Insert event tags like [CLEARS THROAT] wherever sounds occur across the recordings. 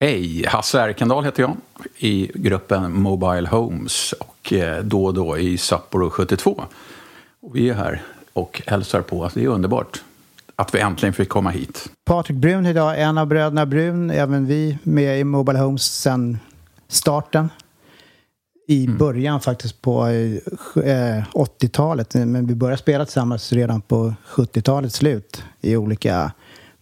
Hej, Hasse Erkendal heter jag i gruppen Mobile Homes och eh, då och då i Sapporo 72. Och vi är här och hälsar på att det är underbart att vi äntligen fick komma hit. Patrik Brun idag, en av bröderna Brun, även vi med i Mobile Homes sedan starten. I Mm. början faktiskt på eh, 80-talet, men vi började spela tillsammans redan på 70-talets slut i olika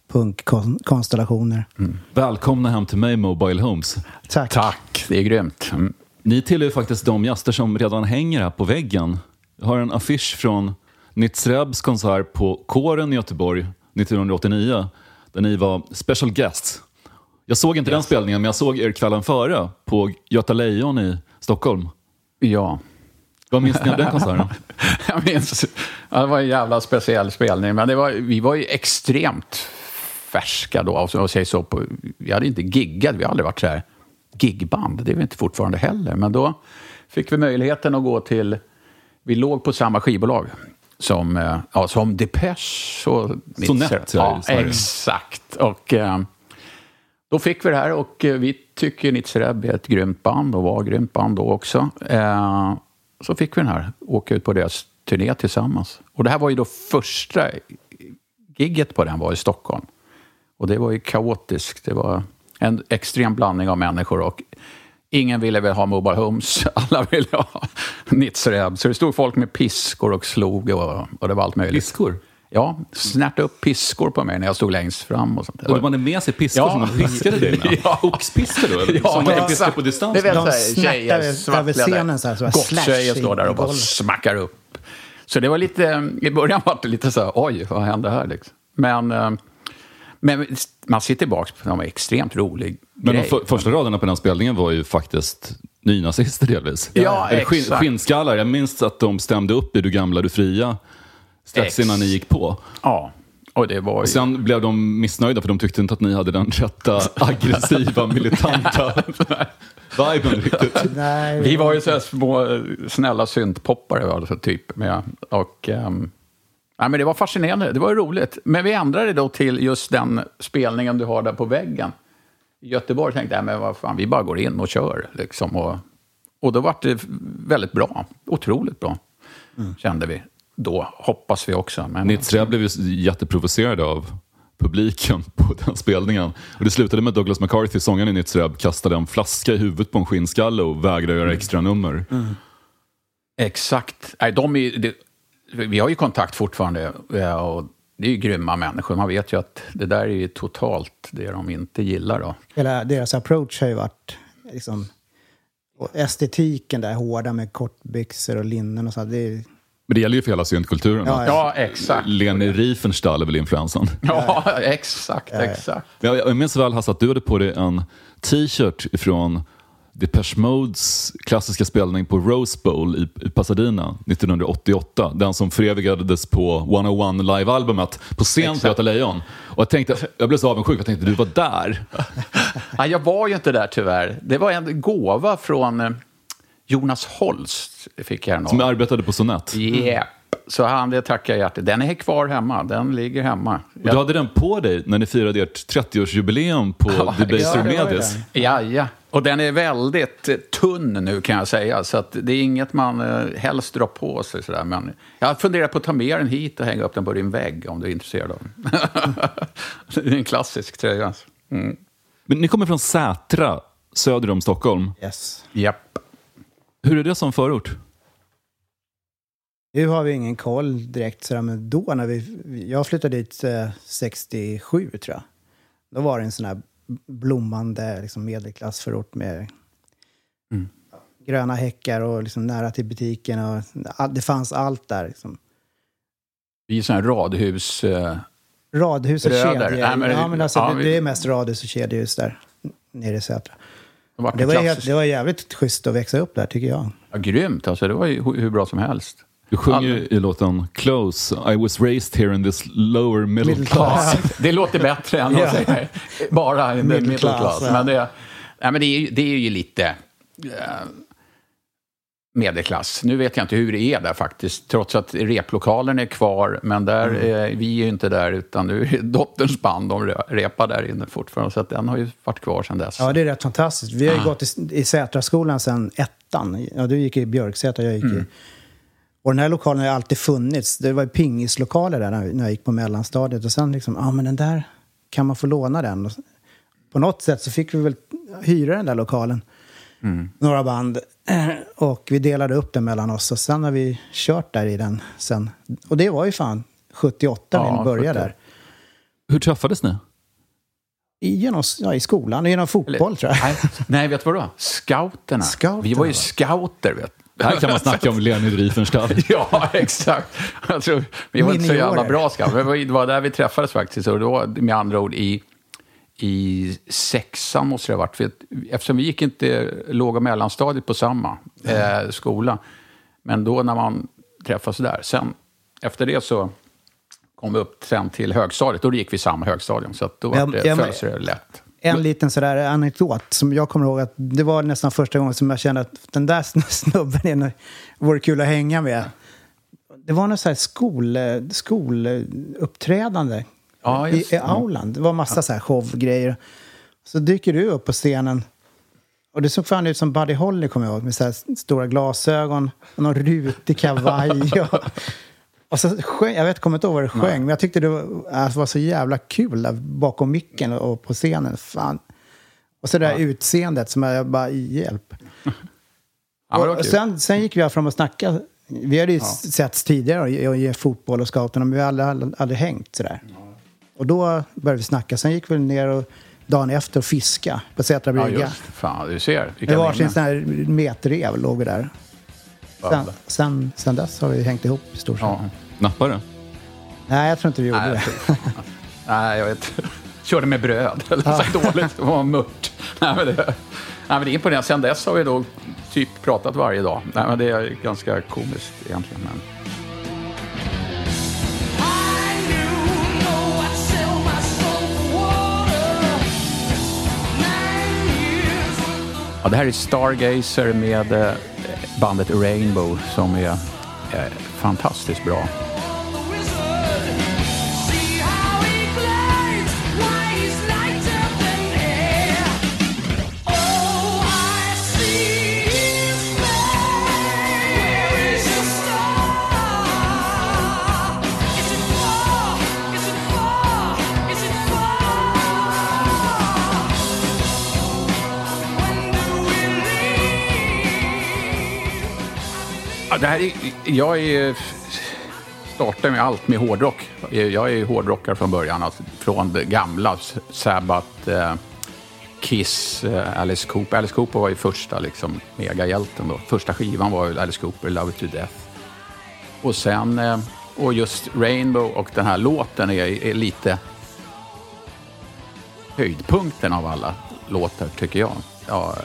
punkkonstellationer. Välkomna hem till mig Mobile Homes. Tack. Tack, det är grymt. Mm. Ni tillhör faktiskt de gäster som redan hänger här på väggen. Jag har en affisch från Nitzrebs konsert på Kåren i Göteborg 1989 där ni var special guests. Jag såg inte den spelningen men jag såg er kvällen före på Göta Lejon i Stockholm. Ja, Vad minns ni av den konserten? [LAUGHS] jag minns. Ja, det var en jävla speciell spelning, men det var, vi var ju extremt färska då. Jag säger så på, vi hade inte giggat, vi har aldrig varit så här gigband. Det är vi inte fortfarande heller. Men då fick vi möjligheten att gå till... Vi låg på samma skivbolag som, eh, ja, som Depeche och Sonett, ja, exakt. Och eh, då fick vi det här och eh, vi tycker Nitzereb är ett grymt band och var ett grymt band då också. Så fick vi den här, åka ut på deras turné tillsammans. Och det här var ju då första gigget på den var i Stockholm. Och det var ju kaotiskt. Det var en extrem blandning av människor och ingen ville väl ha Mobile Homes. [LAUGHS] Alla ville ha Nitzereb. Så det stod folk med piskor och slog och, och det var allt möjligt. Piskor? Ja, snärta upp piskor på mig när jag stod längst fram och sånt. Och de hade med sig piskor Ja. som de piskade dig med? [LAUGHS] Ja. Oxpiskor då? Ja, som man kan piska på distans? Det vet De snärtar över- scenen så här, så i- står där och bara smackar upp. Så det var lite, i början var det lite så här, oj, vad hände här liksom? Men, eh, men man ser tillbaka på en extremt rolig Men de grej. för, första raderna på den spelningen var ju faktiskt nynazister delvis. Ja, Eller skinn, exakt. skinnskallar. Jag minns att de stämde upp i Du gamla, du fria strax Ex. innan ni gick på. Ja, och det var ju... Och sen blev de missnöjda för de tyckte inte att ni hade den rätta [LAUGHS] aggressiva, militanta [LAUGHS] viben riktigt. Nej, Vi var ju så här små snälla syntpoppare alltså, typ. Med, och, ehm, nej, men det var fascinerande, det var roligt. Men vi ändrade då till just den spelningen du har där på väggen. I Göteborg tänkte jag, men vad fan, vi bara går in och kör. Liksom, och, och då var det väldigt bra, otroligt bra, kände vi. Då hoppas vi också. Men, Nitzre blev ju jätteprovocerad av publiken på [LAUGHS] den spelningen. Och det slutade med att Douglas McCarthy, sångaren i Nitzre, kastade en flaska i huvudet på en skinnskalle och vägrade göra extra nummer. Exakt. Nej, de är, det, vi har ju kontakt fortfarande ja, och det är ju grymma människor. Man vet ju att det där är ju totalt det de inte gillar. Då. hela deras approach har ju varit liksom, och estetiken där hårda med kortbyxor och linnen och så. Det är, Men det gäller ju för hela syntkulturen. Ja, Ja, exakt. Leni Riefenstahl är väl influensan. [LAUGHS] Ja, exakt, exakt. Jag, jag minns väl Hasse att du hade på dig en t-shirt från Depeche Modes klassiska spelning på Rose Bowl i, i Pasadena 1988. Den som förevigades på 101 live-albumet på scen på. Göta Lejon. Och jag, tänkte, jag blev så avundsjuk, jag tänkte du var där. [LAUGHS] Nej, jag var ju inte där tyvärr. Det var en gåva från eh, Jonas Holst. Fick jag Som arbetade på Sonett. Yep. Så han, det tackar jag hjärtat. Den är kvar hemma. Den ligger hemma. Och du hade den på dig när ni firade ert 30-årsjubileum på [LAUGHS] Ja, Debaser ja, Medis. Ja, ja. Och den är väldigt eh, tunn nu kan jag säga. Så att det är inget man eh, helst drar på sig. Sådär. Men jag funderar på att ta med den hit och hänga upp den på din vägg om du är intresserad av den. [LAUGHS] det är en klassisk tröja. Mm. Men ni kommer från Sätra, söder om Stockholm. yes. Japp. Hur är det som förort? Nu har vi ingen koll direkt sådär, men då när vi... Jag flyttade dit eh, 67 tror jag. Då var det en sån här blommande liksom, medelklassförort med gröna häckar och liksom nära till butiken. Och, det fanns allt där. Liksom. Vi är sådana här radhus... Eh, Radhus och Bröder. kedjor. Nej, men- ja, men alltså, ja, det, det är mest radhus och kedjehus där nere i Sätra. det var Det var, det var jävligt schysst att växa upp där tycker jag. Ja, grymt. Alltså, det var ju hur bra som helst. Du sjunger ju Aldrig. i låten Close, I was raised here in this lower middle, Middle class. class. [LAUGHS] Det låter bättre än att säga bara in the Middle middle class, class. ja. Men, det, nej, men det, är, ju- det är ju lite... eh, medelklass. Nu vet jag inte hur det är där faktiskt, trots att replokalen är kvar. Men där, mm. eh, vi är ju inte där, utan nu är dotterns band, de repar där inne fortfarande. Så att den har ju varit kvar sedan dess. Ja, det är rätt fantastiskt. Vi har ju ah. gått i, i Sätraskolan sedan ettan. Ja, du gick i Björksätra, jag gick mm. i... Och den här lokalen har alltid funnits. Det var ju pingislokaler där när jag gick på mellanstadiet. Och sen liksom, ja ah, men den där, kan man få låna den? Och på något sätt så fick vi väl hyra den där lokalen. Mm. Några band. [CLEARS THROAT] Och vi delade upp den mellan oss. Och sen har vi kört där i den sen. Och det var ju fan 78 ja, vi började 70. där. Hur träffades ni? I, genom, ja, I skolan, genom fotboll Eller, tror jag. Nej, nej, vet du vad då? Scouterna. Scouterna. Vi var ju scouter, vet här kan man snacka om Leonid Riefenstahl. [LAUGHS] ja, exakt. Jag tror, vi var inte så jävla bra scouter. Det var där vi träffades faktiskt. Och då, med andra ord, i i sexan måste det ha varit. För eftersom vi gick inte låg och mellanstadiet på samma eh, skola. Men då när man träffades där. Sen efter det så kom vi upp sen till högstadiet. Då gick vi samma högstadium. Så då var det, jag, följs det lätt. En liten sådär anekdot som jag kommer ihåg att det var nästan första gången som jag kände att den där [LAUGHS] snubben är, vore kul att hänga med. Det var något så här skol, skoluppträdande ja, i, i aulan. Det var massa så här showgrejer. Så dyker du upp på scenen. Och det såg fan ut som Buddy Holly, kommer jag ihåg, med så stora glasögon och någon rutig kavaj. [LAUGHS] och, och så sjöng, jag vet, kommer inte ihåg vad du sjöng, Nej. men jag tyckte det var, alltså, var så jävla kul där bakom micken och på scenen. Fan. Och så det där ja. utseendet som jag bara, hjälp. Ja, och sen, sen gick vi fram och snackade. Vi hade ju ja. setts tidigare i fotboll och scouterna, men vi hade aldrig, aldrig, aldrig hängt sådär. Ja. Och då började vi snacka. Sen gick vi ner och dagen efter och fiska på Sätra brygga. Ja, Fan, du ser. Med varsin sån här metrev låg där. Sen, sen, sen dess har vi hängt ihop i stort sett. Ja. Nappade du? Nej, jag tror inte vi gjorde Nej, det. [LAUGHS] Nej, jag vet. Körde med bröd. Eller ja. så dåligt. Det var mört. Nej, men det, nej, men det är imponerande. Sen dess har vi då typ pratat varje dag. Nej, men det är ganska komiskt egentligen. Men... Ja, det här är Stargazer med eh, bandet Rainbow som är är fantastiskt bra. Det här är, jag är, startar med allt med hårdrock. Jag är hårdrockare från början. Alltså från det gamla Sabbath, eh, Kiss, eh, Alice Cooper. Alice Cooper var ju första liksom, megahjälten. Då. Första skivan var ju Alice Cooper, Love It To Death. Och sen, eh, och just Rainbow och den här låten är, är lite höjdpunkten av alla låtar, tycker jag. Ja,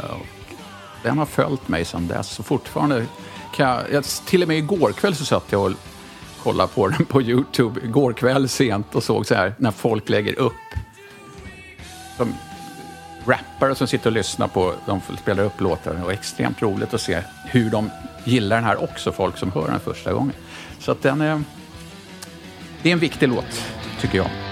den har följt mig sedan dess och fortfarande kan jag, till och med igår kväll så satt jag och kollade på den på Youtube. Igår kväll sent och såg så här när folk lägger upp. De rappare som sitter och lyssnar på, de spelar upp låtar. Det var extremt roligt att se hur de gillar den här också, folk som hör den första gången. Så att den är, det är en viktig låt, tycker jag.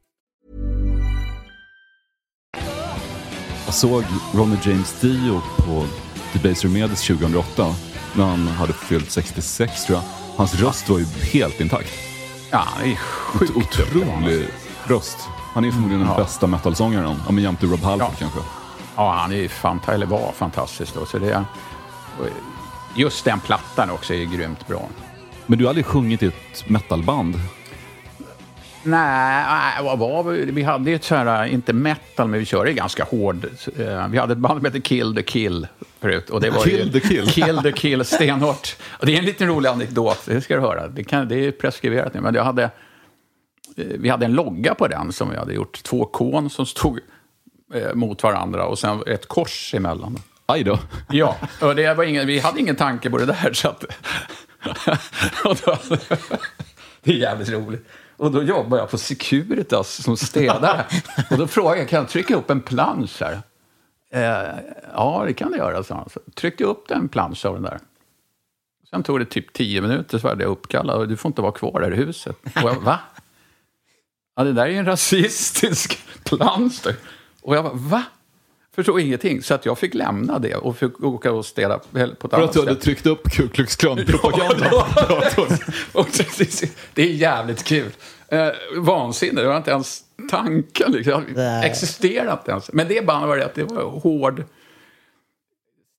Jag såg Ronny James Dio på Debaser Medis 2008 när han hade fyllt 66 tror jag. Hans röst var ju helt intakt. Ja, det är sjukt. Otrolig röst. Han är förmodligen den bästa metalsångaren. Ja, men jämte Rob Halford Ja. kanske. Ja, han är ju fanta- eller var fantastisk då. Så det är, just den plattan också är grymt bra. Men du har aldrig sjungit i ett metalband? Nej, vad var vi? Vi hade ju ett så här, inte metal, men vi körde ganska hård. eh, Vi hade ett band som hette Kill the Kill förut. Och det var Kill ju, the Kill? Kill the Kill, stenhårt. Och det är en liten rolig anekdot, det ska du höra. Det, kan, det är preskriberat nu, men jag hade, eh, vi hade en logga på den som vi hade gjort. Två kon som stod eh, mot varandra och sen ett kors emellan. Aj då. Ja, och det var ingen, vi hade ingen tanke på det där. Så att, [LAUGHS] det är jävligt roligt. Och då jobbar jag på Securitas som städare. Och då frågade jag, kan jag trycka upp en plansch här? Eh, ja, det kan du göra, sa han. Så tryckte upp den plansch av den där. Sen tog det typ tio minuter så var jag uppkallad du får inte vara kvar här i huset. Och jag, va? Ja, det där är ju en rasistisk [LAUGHS] plansch. Och jag bara, va? Förstod ingenting. Så att jag fick lämna det och fick åka och städa på ett För annat att du hade ställe. tryckt upp Ku Klux Klan-propaganda Ja, på datorn. [LAUGHS] Det- är jävligt kul. Eh, vansinne, det var inte ens tanken. Liksom. Det Nej. existerar inte ens. Men det bandet var det att det var hård,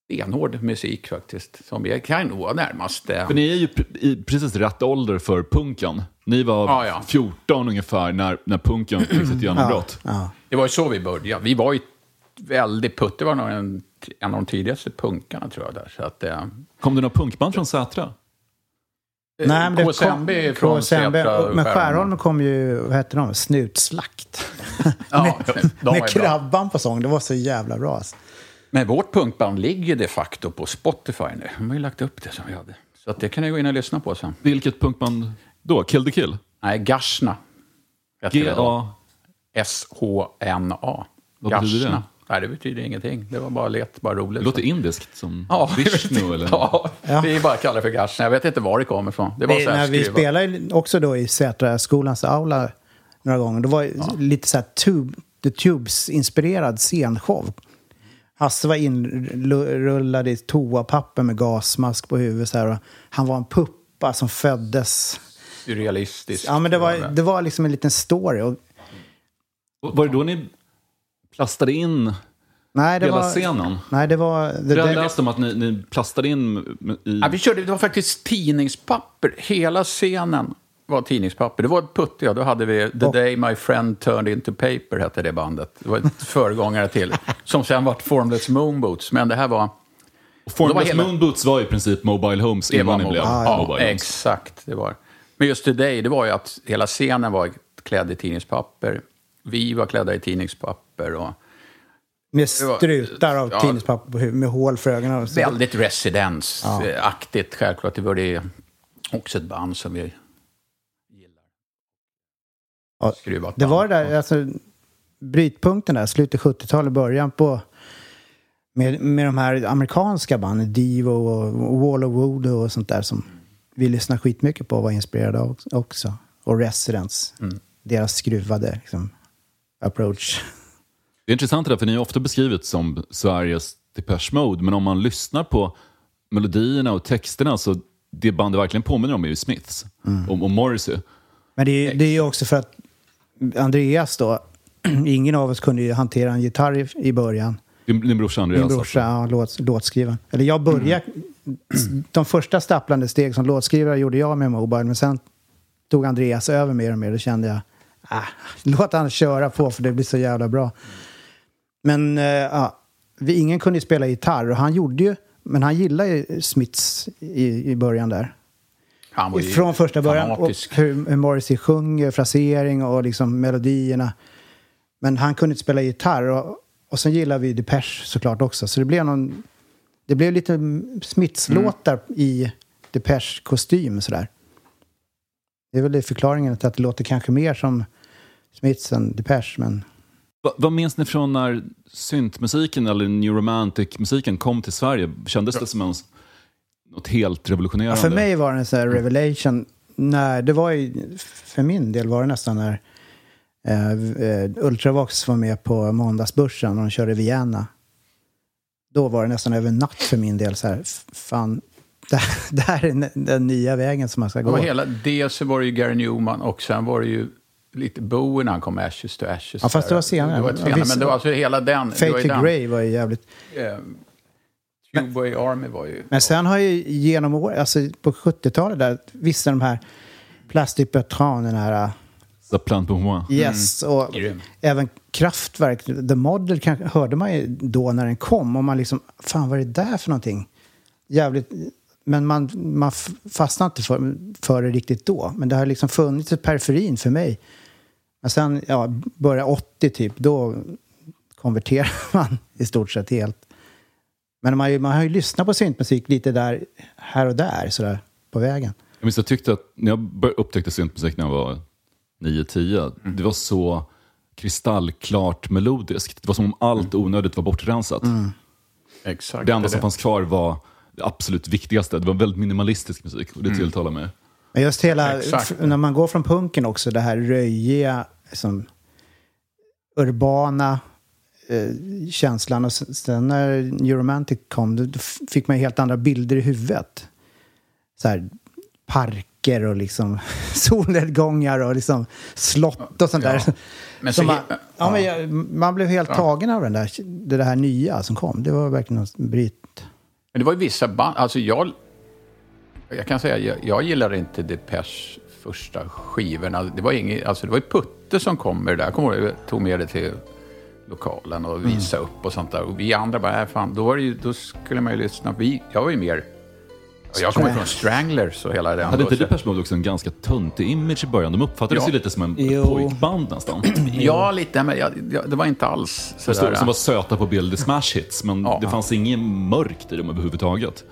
stenhård musik faktiskt. Som jag kan nog vara närmast. eh, För ni är ju i precis rätt ålder för punken. Ni var Ja, ja. 14 ungefär när, när punken fick sitt genombrott. Ja. Det var ju så vi började. Vi var ju väldigt putt. Det var nog en, en av de tidigaste punkarna tror jag. Där. Så att, eh, Kom det några punkband från Sätra? Nej, men det KSMB kom- från KSMB, Sätra. Men Skärholmen kom ju, vad hette de? Snutslakt. Ja, [LAUGHS] de med är bra. krabban på sång. Det var så jävla bra. Alltså. Men vårt punkband ligger de facto på Spotify nu. De har ju lagt upp det som vi hade. Så att det kan ni gå in och lyssna på sen. Vilket punkband då? Kill the Kill? Nej, Gashna. G-A... S-H-N-A. Vad betyder det? Nej, det betyder ingenting. Det var bara let, bara roligt. Det låter indiskt som ja, Vishnu eller? Ja, Ja. vi bara kallar det för Gashna. Jag vet inte var det kommer ifrån. Det var Vi, så här när vi spelade också då i Sätra skolans aula några gånger. Det var ju lite så här tube, The Tubes-inspirerad scenshow. Hasse var inrullad i toapapper med gasmask på huvudet. Så här, och han var en puppa som föddes. Surrealistiskt. Ja, men det var, det var liksom en liten story. Och, Var det då ni plastade in nej, det hela var, scenen? Nej, det var... Det, jag har det, läst om att ni, ni plastade in i... Ja, vi körde, det var faktiskt tidningspapper. Hela scenen var tidningspapper. Det var ett putt, ja. Då hade vi The Och- Day My Friend Turned Into Paper, hette det bandet. Det var ett föregångare till. [LAUGHS] Som sen vart Formless Moonboots. Men det här var... Formless hela- Moonboots var i princip Mobile Homes Det innan var ni blev ja, Mobile ja, Homes. exakt. Det var. Men just Today, det var ju att hela scenen var klädd i tidningspapper. Vi var klädda i tidningspapper. Och med strutar av ja. tidningspapper på huvudet med hål för ögonen. Väldigt residensaktigt självklart. Det var det också ett band som vi gillar. Ja, Skruvat Det var det där, alltså, brytpunkten där, slutet 70-talet, början på med, med de här amerikanska banden, Divo och Wall of Voodoo och sånt där som vi lyssnade skitmycket på och var inspirerade av också. Och Residents, Mm. deras skruvade liksom, approach. Det är intressant det där, för ni är ofta beskrivet som Sveriges Depeche Mode, men om man lyssnar på melodierna och texterna så det bandet verkligen påminner om är ju Smiths Mm. och, och Morrissey. Men det är, det är ju också för att Andreas då, [CLEARS THROAT] ingen av oss kunde ju hantera en gitarr i, i början. Din, din brorsa Andreas. Min brorsa, ja, låt, låtskrivaren. Eller jag började... Mm. [CLEARS THROAT] De första stapplande steg som låtskrivare gjorde jag med Mobile, men sen tog Andreas över mer och mer. Då kände jag, ah, låt han köra på för det blir så jävla bra. Men uh, ja, vi, ingen kunde spela gitarr och han gjorde ju, men han gillade ju Smiths i, i början där. Han var ju Från första början. Och hur, hur Morrissey sjunger, frasering och liksom melodierna. Men han kunde inte spela gitarr. Och, och sen gillar vi Depeche såklart också. Så det blev någon... Det blev lite Smiths-låtar i Depeche-kostym sådär. Det är väl det förklaringen till att det låter kanske mer som Smiths än Depeche, men... Va, vad minns ni från när syntmusiken eller New Romantic-musiken kom till Sverige? Kändes det som en, något helt Ja, revolutionerande? för mig var det en sån här revelation. När, det var ju, för min del var det nästan när eh, eh, Ultravox var med på måndagsbörsen och de körde Vienna. Då var det nästan över natt för min del. Så här, fan, det, [LAUGHS] det här är den, nya vägen som man ska Det gå. var hela, dels så var det ju Gary Newman och sen var det ju lite Bowie när han kom med Ashes to Ashes. Ja, fast det var senare. Det var Ja, senare, visst. men det var alltså hela den. Fate to den. Grey var ju jävligt... Eh, Tubeway Army var ju... Men sen har ju genom år, alltså på 70-talet där, vissa de här Plastic Bertrand, den här Så Plan pour moi. Yes, och Grym. även Kraftwerk, The Model hörde man ju då när den kom och man liksom, fan vad är det där för någonting? Jävligt, men man, man fastnade inte för, för det riktigt då. Men det har liksom funnits i periferin för mig. Men sen, ja, börja 80 typ, då konverterar [LAUGHS] man i stort sett helt. Men man, har ju- man har ju lyssnat på syntmusik lite där, här och där, sådär, på vägen. Jag minns jag tyckte att när jag upptäckte syntmusik när jag var 9-10, Mm. det var så kristallklart melodiskt. Det var som om allt onödigt var bortrensat. Mm. Exakt. Det enda som fanns kvar var det absolut viktigaste. Det var väldigt minimalistisk musik och det tilltalar mig. Just hela, Exakt. när man går från punken också, det här röjiga, liksom, urbana eh, känslan. Och sen- när New Romantic kom, då fick man helt andra bilder i huvudet. Så här, parker och liksom [LAUGHS] solnedgångar och liksom slott och sånt Ja. där. Men Så man, hi- ja, men jag, man blev helt tagen av den där, det där nya som kom. Det var verkligen något bryt. Men det var ju vissa band, alltså jag, jag kan säga, jag, jag gillade inte Depeche första skivorna. Det var, inget, alltså det var ju Putte som kom med det där. Jag kommer ihåg, jag tog med det till lokalen och visade upp och sånt där. Och vi andra bara, äh, fan, då, var det ju, då skulle man ju lyssna. Vi, jag var ju mer... Jag kommer från Stranglers och hela den. Hade inte Depeche Mode också en ganska töntig image i början? De uppfattades Ja. ju lite som en Jo. pojkband nästan. [CLEARS THROAT] Ja, lite, men jag, jag, det var inte alls Som, sådär. som var söta på bild i smash hits, men Ja. det fanns inget mörkt i dem överhuvudtaget.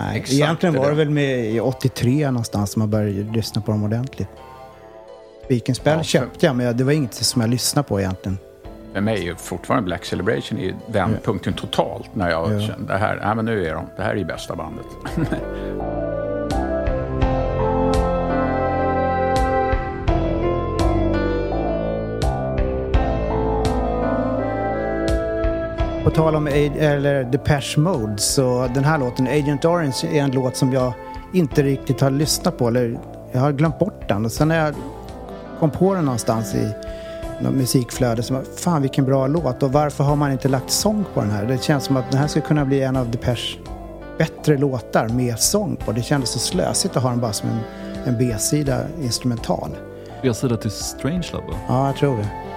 Nej, Exakt, egentligen det var det där. väl med i 83 någonstans som man började lyssna på dem ordentligt. Speak Spell Ja, köpte jag, men det var inget som jag lyssnade på egentligen. För mig är ju fortfarande Black Celebration i vändpunkten totalt när jag Ja. kände det här, nej, men nu är de, det här är ju bästa bandet. [LAUGHS] På tal om eller Depeche Mode, så den här låten, Agent Orange, är en låt som jag inte riktigt har lyssnat på. Eller jag har glömt bort den. Och sen när jag kom på den någonstans i något musikflöde, så bara, fan vilken bra låt. Och varför har man inte lagt sång på den här? Det känns som att den här skulle kunna bli en av Depeche bättre låtar med sång på. Det kändes så slösigt att ha den bara som en, en B-sida instrumental. B-sida till Strange Love? Ja, jag tror det.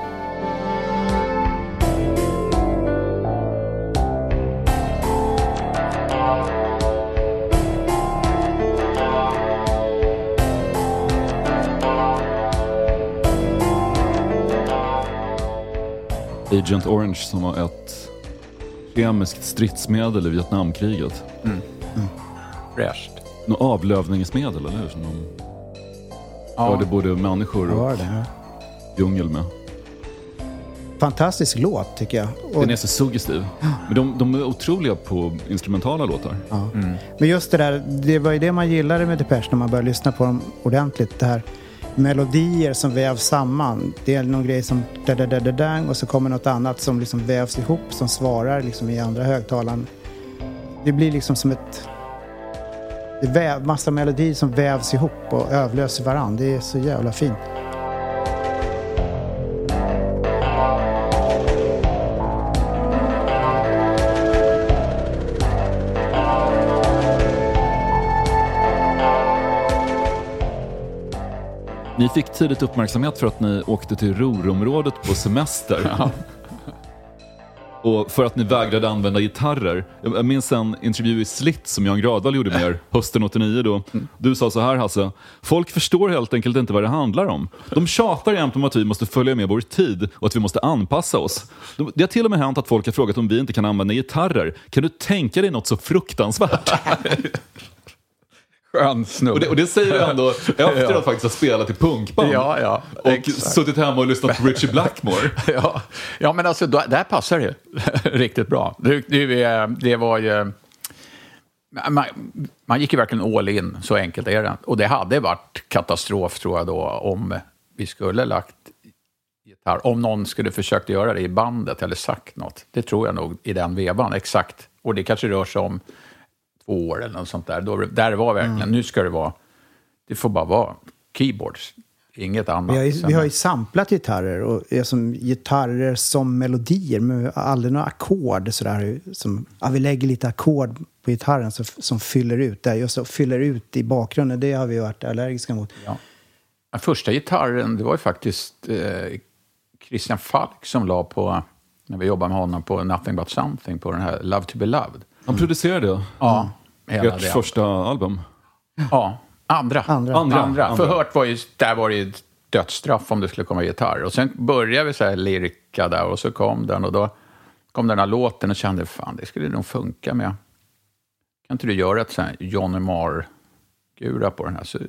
Agent Orange som var ett kemiskt stridsmedel i Vietnamkriget. Fräscht. Något avlövningsmedel, eller hur? Som de Ja. förde både människor och det? Ja. djungel med. Fantastisk låt tycker jag. Och, Den är så suggestiv. Men de, de är otroliga på instrumentala låtar. ja. Men just det där, det var ju det man gillade med Depeche när man började lyssna på dem ordentligt. Det här melodier som vävs samman. Det är någon grej som da da da da dang och så kommer något annat som liksom vävs ihop som svarar liksom i andra högtalaren. Det blir liksom som ett... Det är väv, massa melodier som vävs ihop och överlöser varandra. Det är så jävla fint. Ni fick tidigt uppmärksamhet för att ni åkte till Ruhrområdet på semester. [LAUGHS] och för att ni vägrade använda gitarrer. Jag minns en intervju i Slitt som Jan Gradvall gjorde med er hösten 89 då. Du sa så här Hasse, folk förstår helt enkelt inte vad det handlar om. De tjatar jämt om att vi måste följa med vår tid och att vi måste anpassa oss. De- Det har till och med hänt att folk har frågat om vi inte kan använda gitarrer. Kan du tänka dig något så fruktansvärt? [LAUGHS] Skön snubbe. Och det, och det säger du ändå [LAUGHS] efter att faktiskt ha spelat i punkband. Ja, ja. Och exakt. suttit hemma och lyssnat på Richie Blackmore. [LAUGHS] Ja, ja men alltså, där passar det [LAUGHS] riktigt bra. Det, det, det var ju... Man, man gick ju verkligen all in, så enkelt är det. Och det hade varit katastrof, tror jag, då, om vi skulle lagt gitarr. Om någon skulle försökt göra det i bandet eller sagt något. Det tror jag nog i den vevan, exakt. Och det kanske rör sig om två år eller något sånt där. Då, där var verkligen, nu ska det vara... Det får bara vara keyboards, inget annat. Vi har, ju, vi har ju samplat gitarrer och som gitarrer som melodier men aldrig några ackord sådär. Som, ja, vi lägger lite ackord på gitarren som, som fyller ut. Där, just så, fyller ut i bakgrunden, det har vi varit allergiska mot. Ja. Den första gitarren, det var ju faktiskt eh, Christian Falk som la på, när vi jobbade med honom på Nothing But Something, på den här Love To Be Loved. Han producerade Ja, hela ert det. första album. Ja, andra. Andra. Andra. andra. Förhört var ju, där var det ju dödsstraff om det skulle komma gitarr. Och sen började vi så här lirka där och så kom den och då kom den här låten och kände, fan det skulle nog funka med. Kan inte du göra ett sånt här Johnny Marr-gura på den här? Så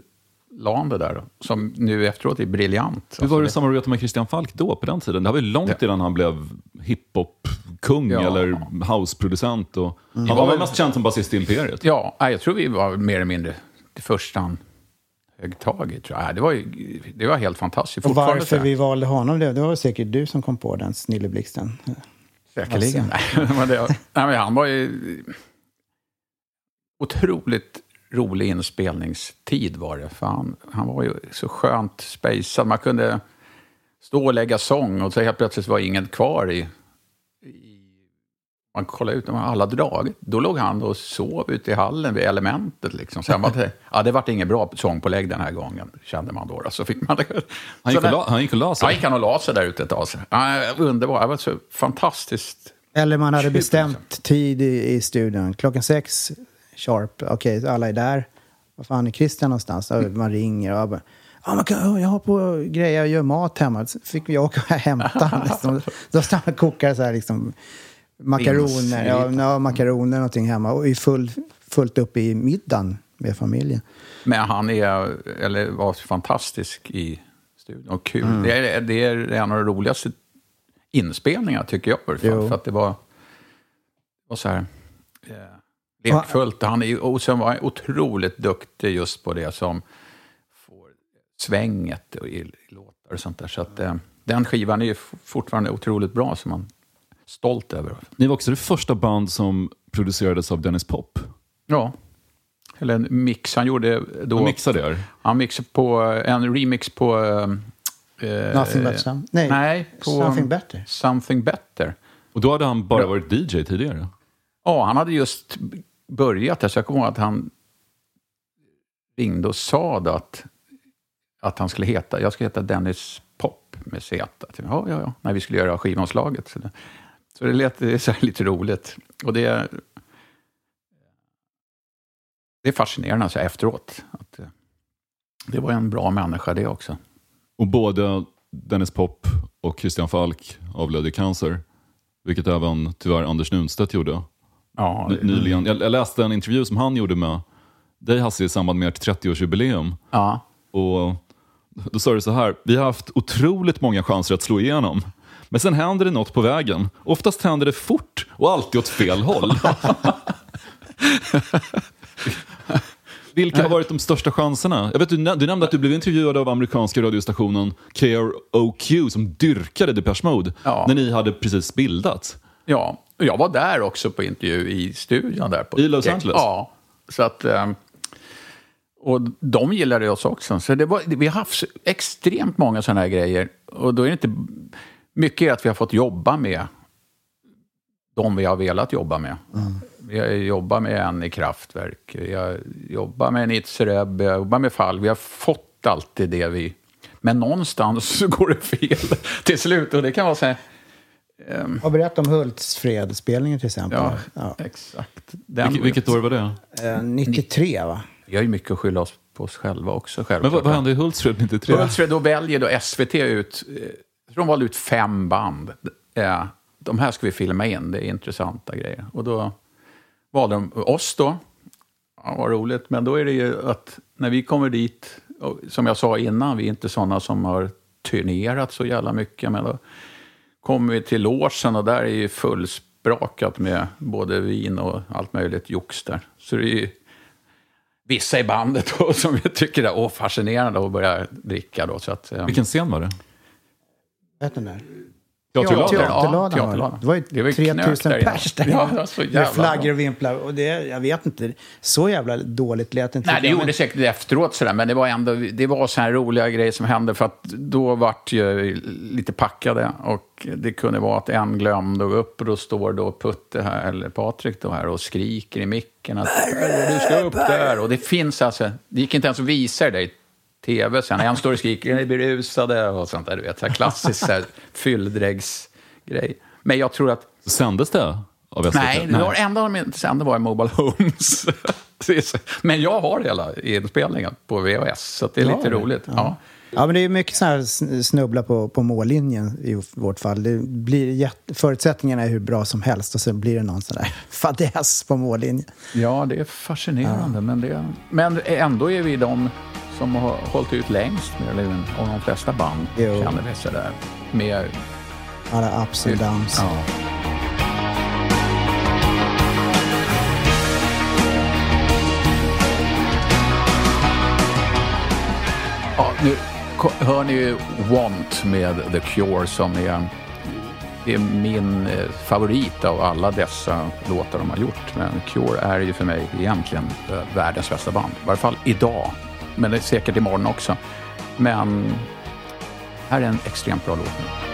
la han det där, som nu efteråt är briljant. Hur var det Alltså, samarbete med Christian Falk då, på den tiden? Det var ju långt innan han blev hiphop-kung Ja. eller houseproducent. Och... Han var väl mest känd som basist i Imperiet? Ja, jag tror vi var mer eller mindre det första han högg tag i. Tror jag. Det, var ju, det var helt fantastiskt. Och varför vi valde honom, det, det var säkert du som kom på den snilleblixten. Säkerligen. Nej, [LAUGHS] men det, nej, men han var ju... Otroligt rolig inspelningstid var det. För han, han var ju så skönt spejsad. Man kunde stå och lägga sång och så helt plötsligt var ingen kvar i... i man kollade ut, alla dragit. Då låg han och sov ute i hallen vid elementet. Liksom. Så han var, ja, det vart ingen bra sångpålägg den här gången, kände man då. Så fick man, Han gick, la, han gick och la Ja, sig. gick han och la sig där ute ett tag. Ja, underbar. Det var så fantastiskt. Eller man hade Kul, bestämt tid i, i studion. Klockan sex, sharp. Okej, alla är där. Var fan är Christian någonstans? Man ringer och bara, ja, man kan, jag har på grejer, jag gör mat hemma. Så fick vi åka och hämta. Liksom. Då stannade och kokade så här liksom makaroner, ja, ja, makaroner någonting hemma. Och är full, fullt upp i middagen med familjen. Men han är, eller var fantastisk i studion. Och kul. Det, är, det är en av de roligaste inspelningarna tycker jag. För att det var, var så här eh, lekfullt. Han är, och sen var han otroligt duktig just på det som får svänget och i, i låtar och sånt där. Så att, eh, den skivan är ju fortfarande otroligt bra, som man är stolt över. Ni var också det första band som producerades av Dennis Pop. Ja. Eller en mix han gjorde då. Han mixade er. Han mixade på en remix på... eh, Nothing but some, nej, nej, på something better. Something Better. Och då hade han bara varit DJ tidigare. Ja, han hade just börjat där, så jag kommer ihåg att han ringde och sa då att, att han skulle heta, jag skulle heta Dennis Pop med Z. Ja, ja, ja, när vi skulle göra skivomslaget. Så det, så det lät så här lite roligt. Och det, det är fascinerande så här efteråt. Att, eh, det var en bra människa det också. Och både Dennis Pop och Christian Falk avled i cancer. Vilket även tyvärr Anders Nunstedt gjorde. Ja, Ny- Nyligen. Jag, jag läste en intervju som han gjorde med dig Hasse i samband med ert 30-årsjubileum. ja. Och då sa du så här, vi har haft otroligt många chanser att slå igenom. Men sen händer det något på vägen. Oftast händer det fort och alltid åt fel håll. [LAUGHS] Vilka har varit de största chanserna? Jag vet, du, nä- du nämnde att du blev intervjuad av amerikanska radiostationen KROQ som dyrkade Depeche Mode Ja. när ni hade precis bildats. Ja, jag var där också på intervju i studion. Där på I Los Angeles? Ja. Så att, ehm, och de gillade oss också. Så det var, vi har haft extremt många sådana här grejer. Och då är inte mycket att vi har fått jobba med de vi har velat jobba med. Vi har jobbat med en i Kraftwerk, har jobbat med Nitzereb, vi har jobbat med Fall. Vi har fått alltid det vi... Men någonstans [LAUGHS] så går det fel till slut. Och det kan vara så här, ehm, Och berätta om Hultsfred-spelningen till exempel. ja, Ja. exakt. Den, Vilket, vilket år var det? Eh, 93 va? Vi har ju mycket att skylla oss på oss själva också, Men självklart. vad, vad hände i Hultsfred 93? Hultsfred, då väljer då SVT ut, eh, jag tror de valde ut fem band. Eh, De här ska vi filma in, det är intressanta grejer. Och då valde de oss då. Ja, vad roligt, men då är det ju att när vi kommer dit, och som jag sa innan, vi är inte sådana som har turnerat så jävla mycket, men då kommer vi till låsen och där är ju fullsprakat med både vin och allt möjligt jox där. Så det är ju vissa i bandet då, [LAUGHS] som jag tycker är åh, fascinerande att börja dricka. Då, så att, eh, Vilken scen var det? Den där? Teaterladan? Teaterladan det. teaterladan. Det var ju Det var ju 3000 knök där pers där Ja, inne. det var så Med flaggor och vimplar. Och det, jag vet inte, så jävla dåligt lät det inte. Nej, det Ja, men- gjorde säkert efteråt sådär, men det var ändå det var så här roliga grejer som hände för att då vart ju lite packade och det kunde vara att en glömde gå upp och då står då Putte här, eller Patrik då här och skriker i micken att du ska upp där. Och det finns alltså, det gick inte ens att visa det i tv sen. En står och skriker, ni är berusade och sånt där, du vet, så här så här fylldräggsgrej. Men jag tror att Sändes det av SVT? Nej, det var enda de inte sände var i Mobile Homes. [LAUGHS] Det Men jag har hela inspelningen på VHS, så det är Ja, lite det- roligt. Ja. Ja, men det är mycket så här sn- snubbla på, på mållinjen i vårt fall. Det blir jätte, förutsättningarna är hur bra som helst och sen blir det någon sån där [LAUGHS] fadäs på mållinjen. ja, det är fascinerande. Men, det, men ändå är vi de som har hållit ut längst, mer eller mindre, av de flesta band, Jo. känner vi sådär. Med, Alla ups and downs. ja. Ja, nu hör ni ju Want med The Cure som är, är min eh, favorit av alla dessa låtar de har gjort. Men Cure är ju för mig egentligen eh, världens bästa band. I varje fall idag. Men det är säkert imorgon också. Men här är en extremt bra låt. nu.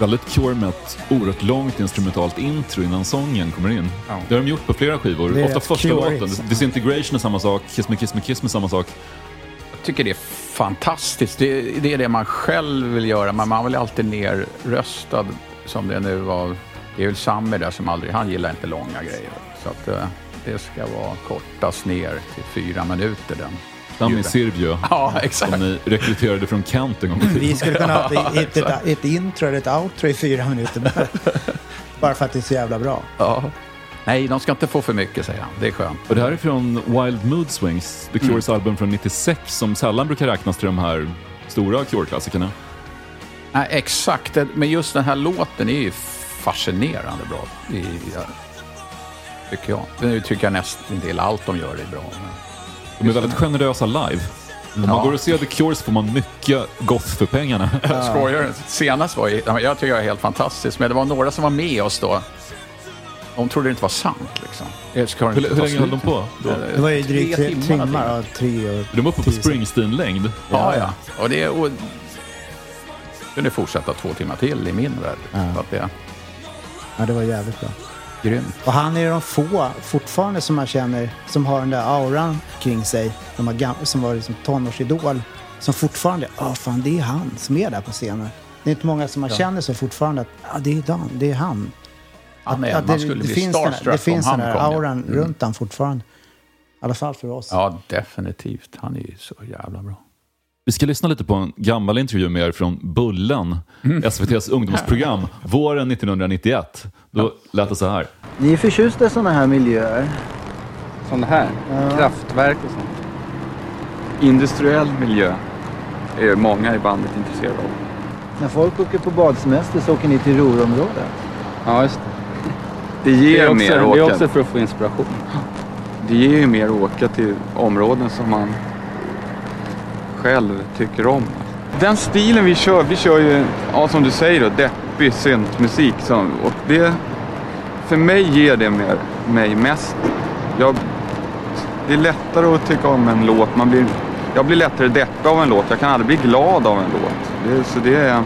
Väldigt Cure med ett oerhört långt instrumentalt intro innan sången kommer in. Ja. Det har de gjort på flera skivor. Det är Ofta första låten. Disintegration är samma sak, Kiss Me Kiss Me Kiss Me samma sak. tycker det är fantastiskt. Det, det är det man själv vill göra, men man vill alltid nerröstad som det nu var. Det är väl Sami där som aldrig, han gillar inte långa grejer. Så att eh, det ska vara kortas ner till fyra minuter den. Sami. Sirvio. [LAUGHS] Ja, exakt. Som ni rekryterade från Kent en gång i tiden. Vi skulle kunna ha ett, [LAUGHS] ett, ett, ett intro eller ett outro i fyra minuter. [LAUGHS] Bara, för att det är så jävla bra. Ja. Nej, de ska inte få för mycket säger han. Det är skönt. Och det här är från Wild Mood Swings, The Cures album från 96 som sällan brukar räknas till de här stora Cure-klassikerna. Nej, exakt. Men just den här låten är ju fascinerande bra. I, tycker jag. Nu tycker jag nästan del allt de gör är bra. Men... De är väldigt generösa live. Om man Ja. går och ser The Cure så får man mycket goth för pengarna. [LAUGHS] Jag skojar. Senast var ju, ja, jag tycker jag är helt fantastiskt, men det var några som var med oss då. De trodde det inte var sant liksom. Hur, hur länge höll de på? Då? Det var ju drygt tre timmar. någonting. ja, tre och de uppe på Springsteen-längd? Ja, ja. Och det och, kunde fortsätta två timmar till i min värld. Så att det Ja, det var jävligt bra. Grymt. Och han är de få fortfarande som man känner som har den där auran kring sig. De har som var liksom tonårsidol. Som fortfarande, ja fan det är han som är där på scenen. Det är inte många som man känner så fortfarande att ja, det är Dan, det är han. Ja, nej, Att man det, skulle det bli finns den, starstruck det finns den här kom, ja. auran Mm. runt han fortfarande. I alla fall för oss. Ja, definitivt. Han är ju så jävla bra. Vi ska lyssna lite på en gammal intervju med er från Bullen, Mm. SVTs ungdomsprogram, våren 1991. Då lät det så här. Ni är förtjusta i sådana här miljöer? Sådana här kraftverk och sånt. Industriell miljö är många i bandet intresserade av. När folk åker på badsemester så åker ni till Ruhrområdet? Ja, just det. Det ger Det är, också, mer det att är åka. också för att få inspiration. Det ger ju mer att åka till områden som man själv tycker om. Den stilen vi kör, vi kör ju, ja, som du säger då, deppig syntmusik. Och det, för mig ger det mer, mig mest. Jag, det är lättare att tycka om en låt. Man blir, jag blir lättare deppig av en låt. Jag kan aldrig bli glad av en låt. Det, så det är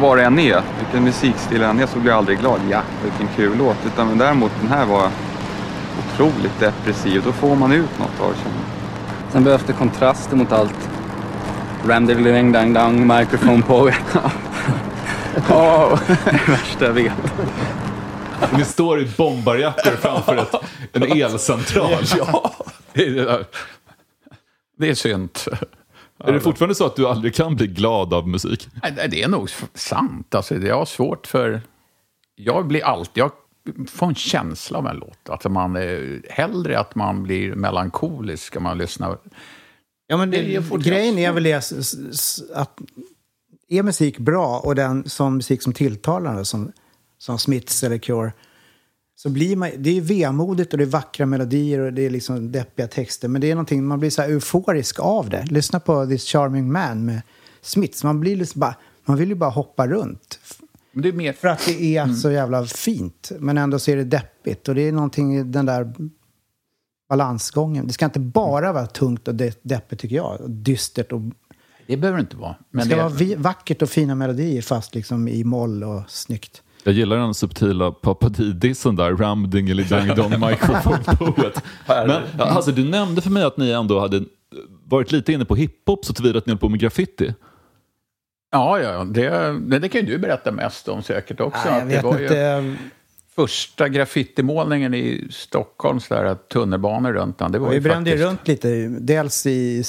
vad det än är, vilken musikstil det än är så blir jag aldrig glad. Ja, vilken kul låt. Utan men däremot den här var otroligt depressiv. Då får man ut något av det. Sen behövs det kontraster mot allt. Ramdiddling dang dang, microphone poet. [LAUGHS] Ja, det är det värsta jag vet. Ni står i bombarjackor framför ett, en elcentral. [LAUGHS] Ja, det är, det är synd. Är det fortfarande så att du aldrig kan bli glad av musik? Nej, Det är nog sant. Alltså, jag har svårt för... Jag blir alltid... Jag får en känsla av en låt. Alltså man, hellre att man blir melankolisk om man lyssnar. Ja, men det, Det grejen är väl det att är musik bra och den som musik som tilltalar som, som Smiths eller Cure, så blir man, det är vemodigt och det är vackra melodier och det är liksom deppiga texter. Men det är någonting, man blir så här euforisk av det. Lyssna på This Charming Man med Smiths. Man blir liksom bara, man vill ju bara hoppa runt. Men det är mer... För att det är så jävla fint. Men ändå så är det deppigt. Och det är någonting i den där balansgången. Det ska inte bara vara tungt och de- deppigt tycker jag. Och dystert och... Det behöver det inte vara. Det Men ska det, vara vi- vackert och fina melodier fast liksom i moll och snyggt. Jag gillar den subtila papadidisen där, Ram Dingeli Dang Dong [LAUGHS] Microphone Poet. Men alltså, du nämnde för mig att ni ändå hade varit lite inne på hiphop så tillvida att ni höll på med graffiti. Ja, ja, det, det, kan ju du berätta mest om säkert också. Nej, jag att det vet var ju inte. första graffitimålningen i Stockholms där, tunnelbanor runt den. Det var Vi ju brände faktiskt... runt lite. Dels i,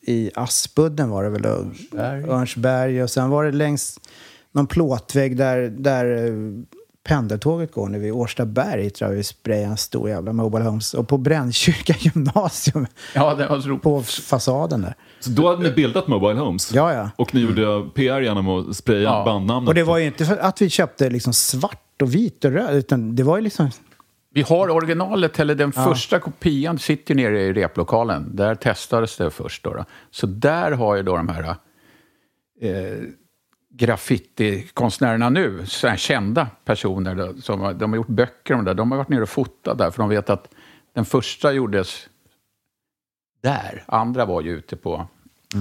i Aspudden var det väl. och Örnsberg. Och sen var det längs någon plåtvägg där, där pendeltåget går nu vid Årstaberg tror jag vi sprayade en stor jävla Mobile Homes. Och på Brännkyrka [LAUGHS] gymnasium Ja, det var så roligt. på fasaden där. Så då hade ni bildat Mobile Homes? Ja, ja. Och ni gjorde PR genom att spraya Ja. bandnamnet? Och det var ju inte för att vi köpte liksom svart och vit och röd, utan det var ju liksom... Vi har originalet, eller den första kopian sitter nere i replokalen. Där testades det först. Då, då. Så där har ju då de här eh, graffitikonstnärerna nu, så här kända personer, då, som har, de har gjort böcker om det, de har varit nere och fotat där, för de vet att den första gjordes där, andra var ju ute på...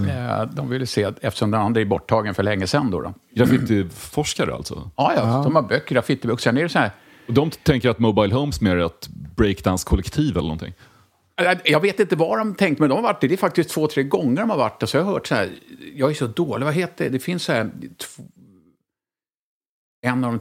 Eh, de ville se, att- eftersom den andra är borttagen för länge sedan. Då, då. Graffitiforskare alltså? Ja, ja, de har böcker, graffitiböcker. Sen är det så här, Och de tänker att Mobile Homes mer är ett breakdance-kollektiv eller någonting? Jag- Jag vet inte vad de tänkt, men de har varit det. Det är faktiskt två, tre gånger de har varit det. Så jag har hört så här, jag är så dålig, vad heter det? Det finns så här, en av de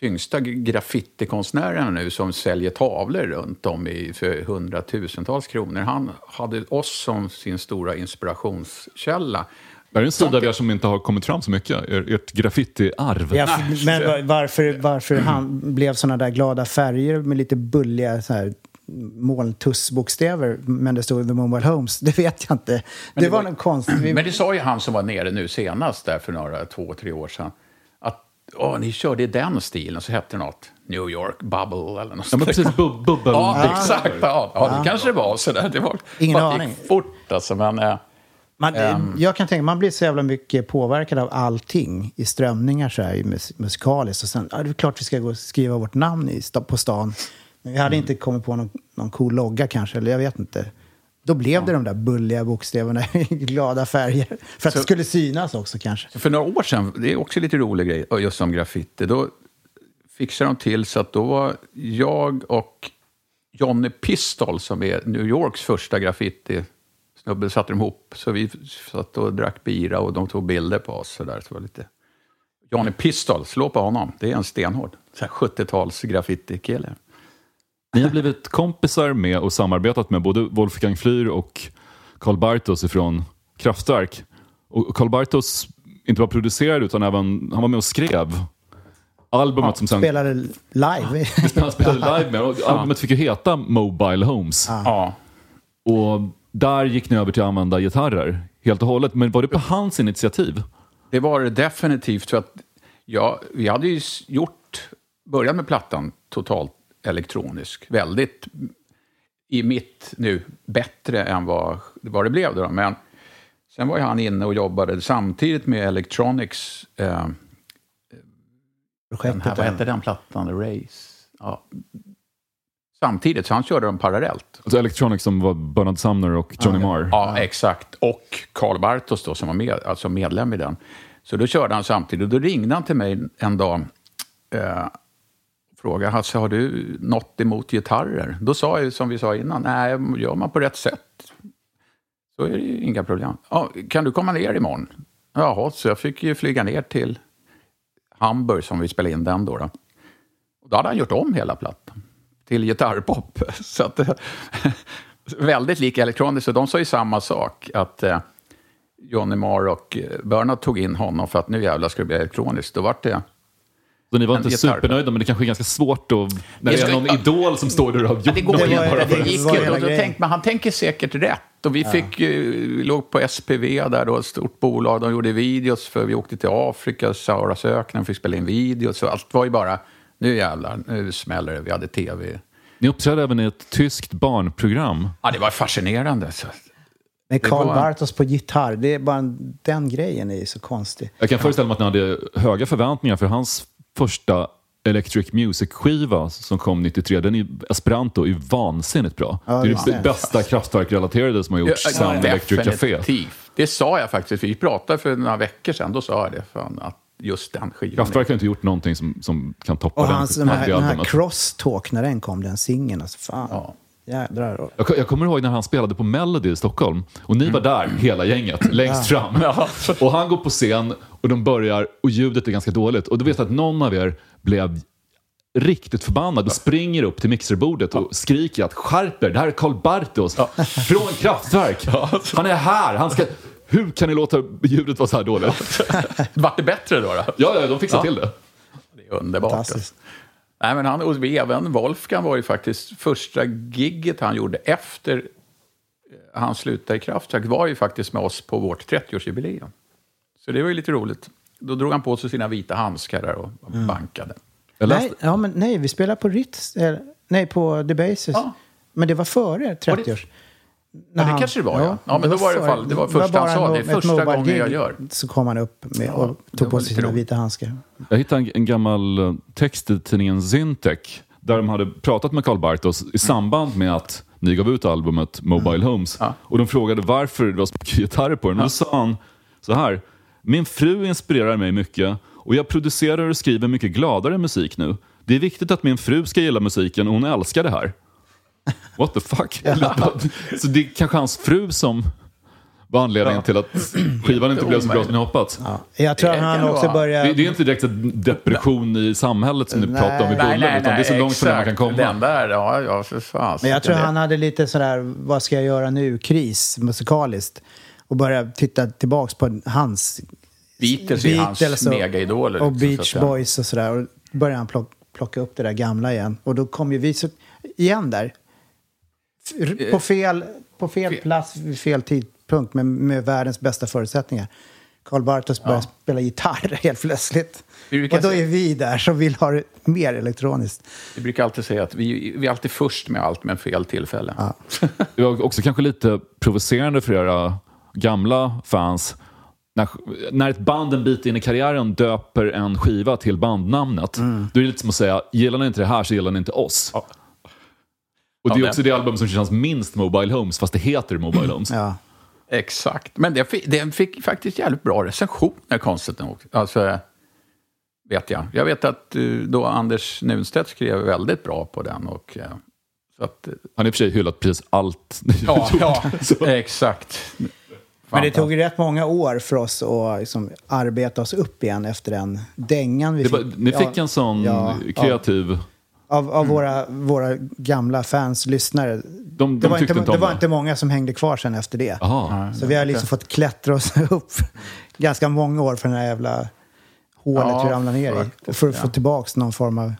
tyngsta graffitikonstnärerna nu som säljer tavlor runt om i för hundratusentals kronor. Han hade oss som sin stora inspirationskälla. Det är en sida av er som inte har kommit fram så mycket, er, ert graffiti-arv. Ja, men va- varför, varför han blev såna där glada färger med lite bulliga så här, molntussbokstäver, men det stod The Mobile Homes, det vet jag inte. Det, det var var- något konstigt. Vi- Men det sa ju han som var nere nu senast, där för några, två, tre år sedan, att Åh, ni körde i den stilen, så hette det något New York Bubble eller något Ja, men sånt. precis, bub- bubbel. Ja, exakt. Ja, ja, det kanske det var. Så där. Det var Ingen bara aning. gick fort alltså, men... eh, Man, Ehm. jag kan tänka man blir så jävla mycket påverkad av allting i strömningar så här, musikaliskt. Och sen, ja, det är klart vi ska gå och skriva vårt namn i, på stan. Men vi hade inte kommit på någon, någon cool logga kanske, eller jag vet inte. Då blev det de där bulliga bokstäverna [LAUGHS] i glada färger. För att Så- det skulle synas också kanske. För några år sedan, det är också lite rolig grej, just som graffiti, då fixade de till så att då var jag och Johnny Pistol, som är New Yorks första graffiti-snubbe, satte de ihop. Så vi satt och drack bira och de tog bilder på oss. Så där, så var lite... Johnny Pistol, slå på honom. Det är en stenhård så här 70-tals graffiti-kille. Ni har blivit kompisar med och samarbetat med både Wolfgang Flür och Karl Bartos ifrån Kraftwerk. Och Karl Bartos inte bara producerade utan även han var med och skrev albumet som sen Spelade live. [LAUGHS] han spelade [LAUGHS] live med. Och albumet fick ju heta Mobile Homes. Ja. Och där gick ni över till att använda gitarrer helt och hållet. Men var det på hans initiativ? Det var det definitivt. För att ja, vi hade ju gjort, börjat med plattan totalt elektronisk. Väldigt, i mitt nu, bättre än vad, vad det blev. Då. Men sen var ju han inne och jobbade samtidigt med Electronics. Eh, den här, vad hette den plattan? Race? Ja. Samtidigt, så han körde dem parallellt. Alltså Electronics som var Bernard Sumner och Johnny Marr. Ja, exakt. Och Karl Bartos då, som var med, alltså medlem i den. Så då körde han samtidigt. Och då ringde han till mig en dag eh, fråga, frågade, Hasse, har du något emot gitarrer? Då sa jag, som vi sa innan, nej, gör man på rätt sätt så är det ju inga problem. Ah, kan du komma ner imorgon? Jaha, så jag fick ju flyga ner till Hamburg som vi spelade in den då. då. Och då hade han gjort om hela plattan till gitarrpop. [LAUGHS] Så att, [LAUGHS] väldigt lik elektroniskt. Så de sa ju samma sak. Att eh, Johnny Marr och Bernard Bernhard tog in honom för att nu jävlar ska det bli elektroniskt. Då vart det... Så ni var En inte gitarr. supernöjda, men det kanske är ganska svårt att... När Det det är någon idol som står där och har gjort Ja, det går någonting ju. bara Det, det gick ju. då grejen. tänkte man, han tänker säkert rätt. Och vi, fick, vi låg på SPV där då, ett stort bolag. De gjorde videos för vi åkte till Afrika, Saharas öknen, fick spela in videos. Så allt var ju bara, nu jävlar, nu smäller det. Vi hade tv. Ni uppträdde även i ett tyskt barnprogram. Ja, det var fascinerande. Så. Med Det Carl var- Bartos på gitarr, det är bara, den grejen är ju så konstig. Jag kan föreställa mig att ni hade höga förväntningar för hans första Electric Music-skiva som kom 93. Den är, Esperanto är ju vansinnigt bra. Ja, det är det bästa kraftverk-relaterade som har gjorts sedan Electric Café. Det sa jag faktiskt. Vi pratade för några veckor sedan. Då sa jag det. Fan, att just den skivan. Kraftwerk har inte gjort någonting som, som kan toppa Och den, hans, den, här, den här albumet. Crosstalk, när den kom, den singeln, alltså fan. Ja. Jädrar. Jag, jag kommer ihåg när han spelade på Melody i Stockholm och ni var där, hela gänget, längst fram. Och han går på scen och de börjar och ljudet är ganska dåligt. Och då vet att någon av er blev riktigt förbannad och springer upp till mixerbordet och skriker att skärp er, det här är Karl Bartos från Kraftwerk. Han är här, han ska... Hur kan ni låta ljudet vara så här dåligt? [LAUGHS] Vart det bättre då? då? Ja, ja, de fixar Ja. till det. Det är underbart. Nej, men han, och vi, även Wolfgang var ju faktiskt första gigget han gjorde efter eh, han slutade i Kraftwerk var ju faktiskt med oss på vårt 30-årsjubileum. Så det var ju lite roligt. Då drog han på sig sina vita handskar där och Mm. bankade. Nej, ja, men nej, vi spelade på Ritz, nej på The Basis. Ja. Men det var före 30 års. Ja, det kanske det var, ja. Ja, men då var det fall- det var första han sa, det är första gången jag gör. Så kom han upp med Ja, och tog på sig sina vita handskar. Jag hittade en, en gammal eh, text i tidningen Syntec där de hade pratat med Karl Bartos i samband med att ni gav ut albumet Mobile Homes. Ja. Och de frågade varför det var så mycket gitarrer på den. Och då sa han så här. Min fru inspirerar mig mycket och jag producerar och skriver mycket gladare musik nu. Det är viktigt att min fru ska gilla musiken och hon älskar det här. What the fuck? Så det är kanske hans fru som var anledningen till att skivan inte blev så bra som ni hoppats? Jag tror att han också började... Det, det är inte direkt en depression i samhället som Nej. pratade om i nej, utan det är så långt från det man kan komma. Den där, ja, ja för fan. Men jag tror han hade lite sådär, vad ska jag göra nu-kris musikaliskt. Och började titta tillbaks på hans... Beatles är hans Beatles och- megaidoler, Och liksom, så Beach ja. Boys och sådär. Och började han plocka, plocka upp det där gamla igen. Och då kom ju vi så, igen där. F- Eh, På fel, på fel plats vid fel tidpunkt med, med världens bästa förutsättningar. Karl Bartos börjar spela gitarr [LAUGHS] helt plötsligt. Och då säga- är vi där som vill ha det mer elektroniskt. Vi brukar alltid säga att vi, vi är alltid först med allt, men fel tillfälle. [LAUGHS] Det var också kanske lite provocerande för era gamla fans. När, när ett band en bit in i karriären döper en skiva till bandnamnet, Mm. då är det lite som att säga, gillar ni inte det här så gillar ni inte oss. Och det är Ja, också det album som känns minst Mobile Homes, fast det heter Mobile Homes. Ja. Exakt. Men den fick, den fick faktiskt jävligt bra recensioner, konstigt nog. Alltså, vet jag. Jag vet att eh, då Anders Nunstedt skrev väldigt bra på den. Och, eh, så att, eh, Han har i och för sig hyllat precis allt ni har ja, gjort. ja, [LAUGHS] Så- exakt. Men det tog ju rätt många år för oss att liksom arbeta oss upp igen efter den dängan vi Det fick. var, ni fick en sån ja, kreativ... Av, av våra, våra gamla fans, lyssnare. De, det, de var tyckte inte, inte det var det. inte många som hängde kvar sen efter det. Aha. Så vi har liksom fått klättra oss [LAUGHS] upp ganska många år för den här jävla hålet Ja, vi ramlade ner i. faktiskt, För att ja. få tillbaka någon form av... Det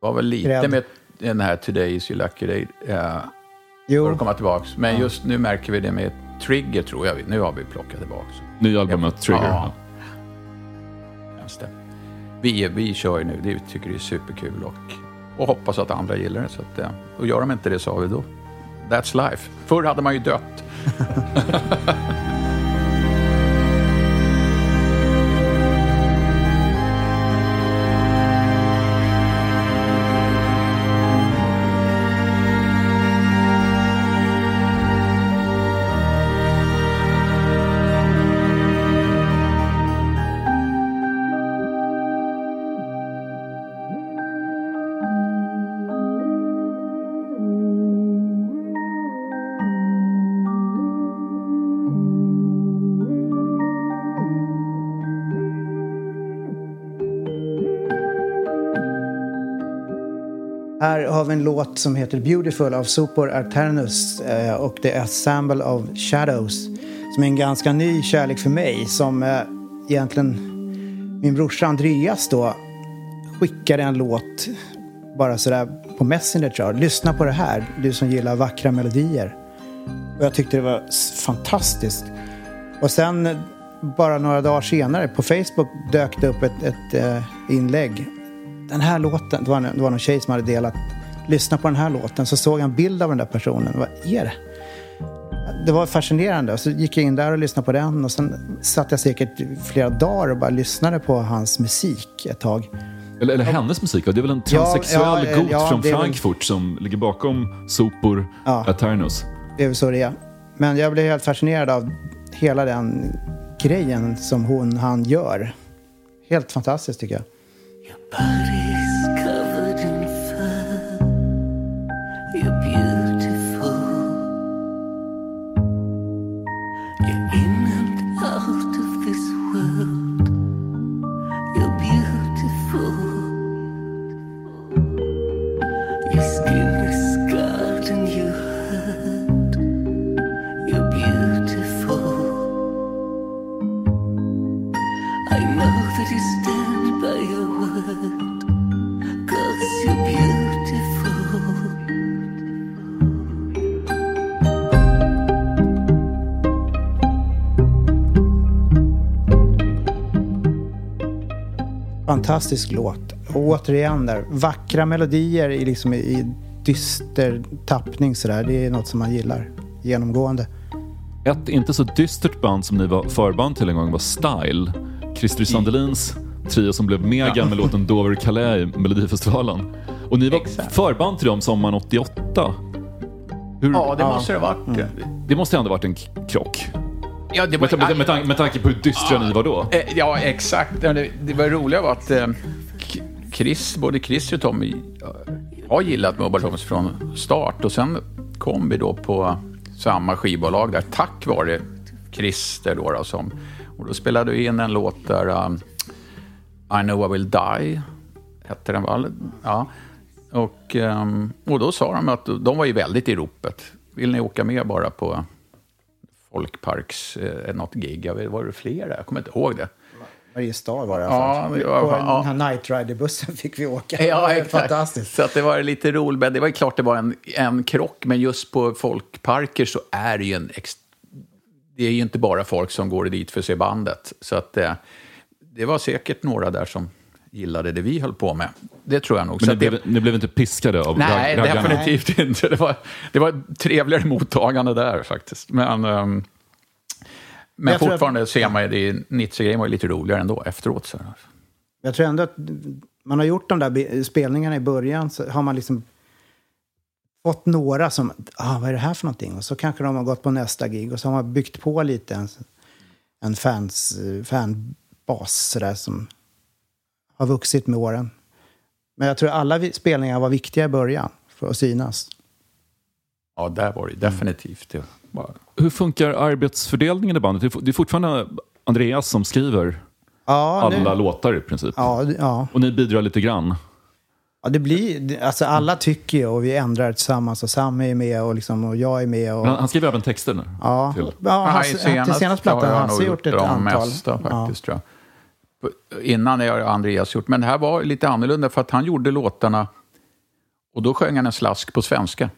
var väl lite Grädd. med den här Today is your lucky day. Eh, Jo. för att komma tillbaka. Men Ja. just nu märker vi det med Trigger, tror jag. Nu har vi plockat tillbaka. Nya albumet Trigger. Ja. Vi, vi kör ju nu, det tycker det är superkul och, och hoppas att andra gillar det. Så att, eh, och gör de inte det så har vi då. That's life. Förr hade man ju dött. [LAUGHS] Här har vi en låt som heter Beautiful av Sopor Arternus eh, och det är Assemble of Shadows som är en ganska ny kärlek för mig som eh, egentligen min brorsa Andreas då skickade en låt bara sådär på Messenger tror jag. Lyssna på det här, du som gillar vackra melodier. Och jag tyckte det var fantastiskt. Och sen eh, bara några dagar senare på Facebook dök det upp ett, ett eh, inlägg den här låten, det var, det var någon tjej som hade delat, lyssna på den här låten, så såg jag en bild av den där personen. Vad är det? Det var fascinerande. Så gick jag in där och lyssnade på den och sen satt jag säkert flera dagar och bara lyssnade på hans musik ett tag. Eller, eller hennes musik, det är väl en Ja, transsexuell ja, got ja, från är väl- Frankfurt som ligger bakom Sopor Ja. Eternus. Det är väl så det är. Men jag blev helt fascinerad av hela den grejen som hon, han gör. Helt fantastiskt tycker jag. Paris. Fantastisk låt. Och återigen där, vackra melodier i, liksom i, dyster tappning sådär. Det är något som man gillar genomgående. Ett inte så dystert band som ni var förband till en gång var Style. Christer Sandelins trio som blev mega Ja. med låten Dover Calais i Melodifestivalen. Och ni var förband till dem sommaren 88. Hur, Ja, det måste det ha varit. det måste ändå ha varit en krock. Ja, det Med, var, med, med, tanke, med tanke på hur dystra ni var då. Eh, Ja, exakt. Det, det var roliga var att eh, Chris, både Chris och Tommy eh, har gillat Mobile Homes från start och sen kom vi då på samma skivbolag där tack vare Christer då, då som, och då spelade vi in en låt där um, I know I will die hette den va? Ja. Och, um, och då sa de att de var ju väldigt i ropet. Vill ni åka med bara på Folkparks, eh, något gig? Jag vet, var det flera? Jag kommer inte ihåg det. Mariestad var det i alla Ja, fall. det var- På ja. den här Night Rider-bussen fick vi åka. Det Ja, exakt. Fantastiskt. Så att det var lite roligt. Men det var ju klart det var en, en krock, men just på folkparker så är det ju en... Det är ju inte bara folk som går dit för att se bandet. Så att eh, det var säkert några där som gillade det vi höll på med. Det tror jag nog. Men ni att det, blev, ni blev inte piskade av nej, ragg- raggarna? definitivt inte. Det var, det var ett trevligare mottagande där faktiskt. Men, ehm, men tror att- fortfarande ser man ju det, Nietzsche-grejen var ju lite roligare ändå efteråt. Så. Jag tror ändå att man har gjort de där spelningarna i början så har man liksom fått några som, ah, vad är det här för någonting? Och så kanske de har gått på nästa gig och så har man byggt på lite en, en fans, eh, fanbas sådär som har vuxit med åren. Men jag tror alla spelningar var viktiga i början för att synas. Ja, där var det definitivt. Var, Hur funkar arbetsfördelningen i bandet? Det är fortfarande Andreas som skriver Ja, nu- alla låtar i princip. Ja, ja. Och ni bidrar lite grann. Ja, det blir, alltså alla tycker ju och vi ändrar tillsammans och Sam är med och, liksom, och jag är med. Och, han skriver även texter nu. Ja, till. ja han, till senaste plattan har han nog gjort ett antal. mesta faktiskt, tror Innan har Andreas gjort, men det här var lite annorlunda för att han gjorde låtarna och då sjöng han en slask på svenska.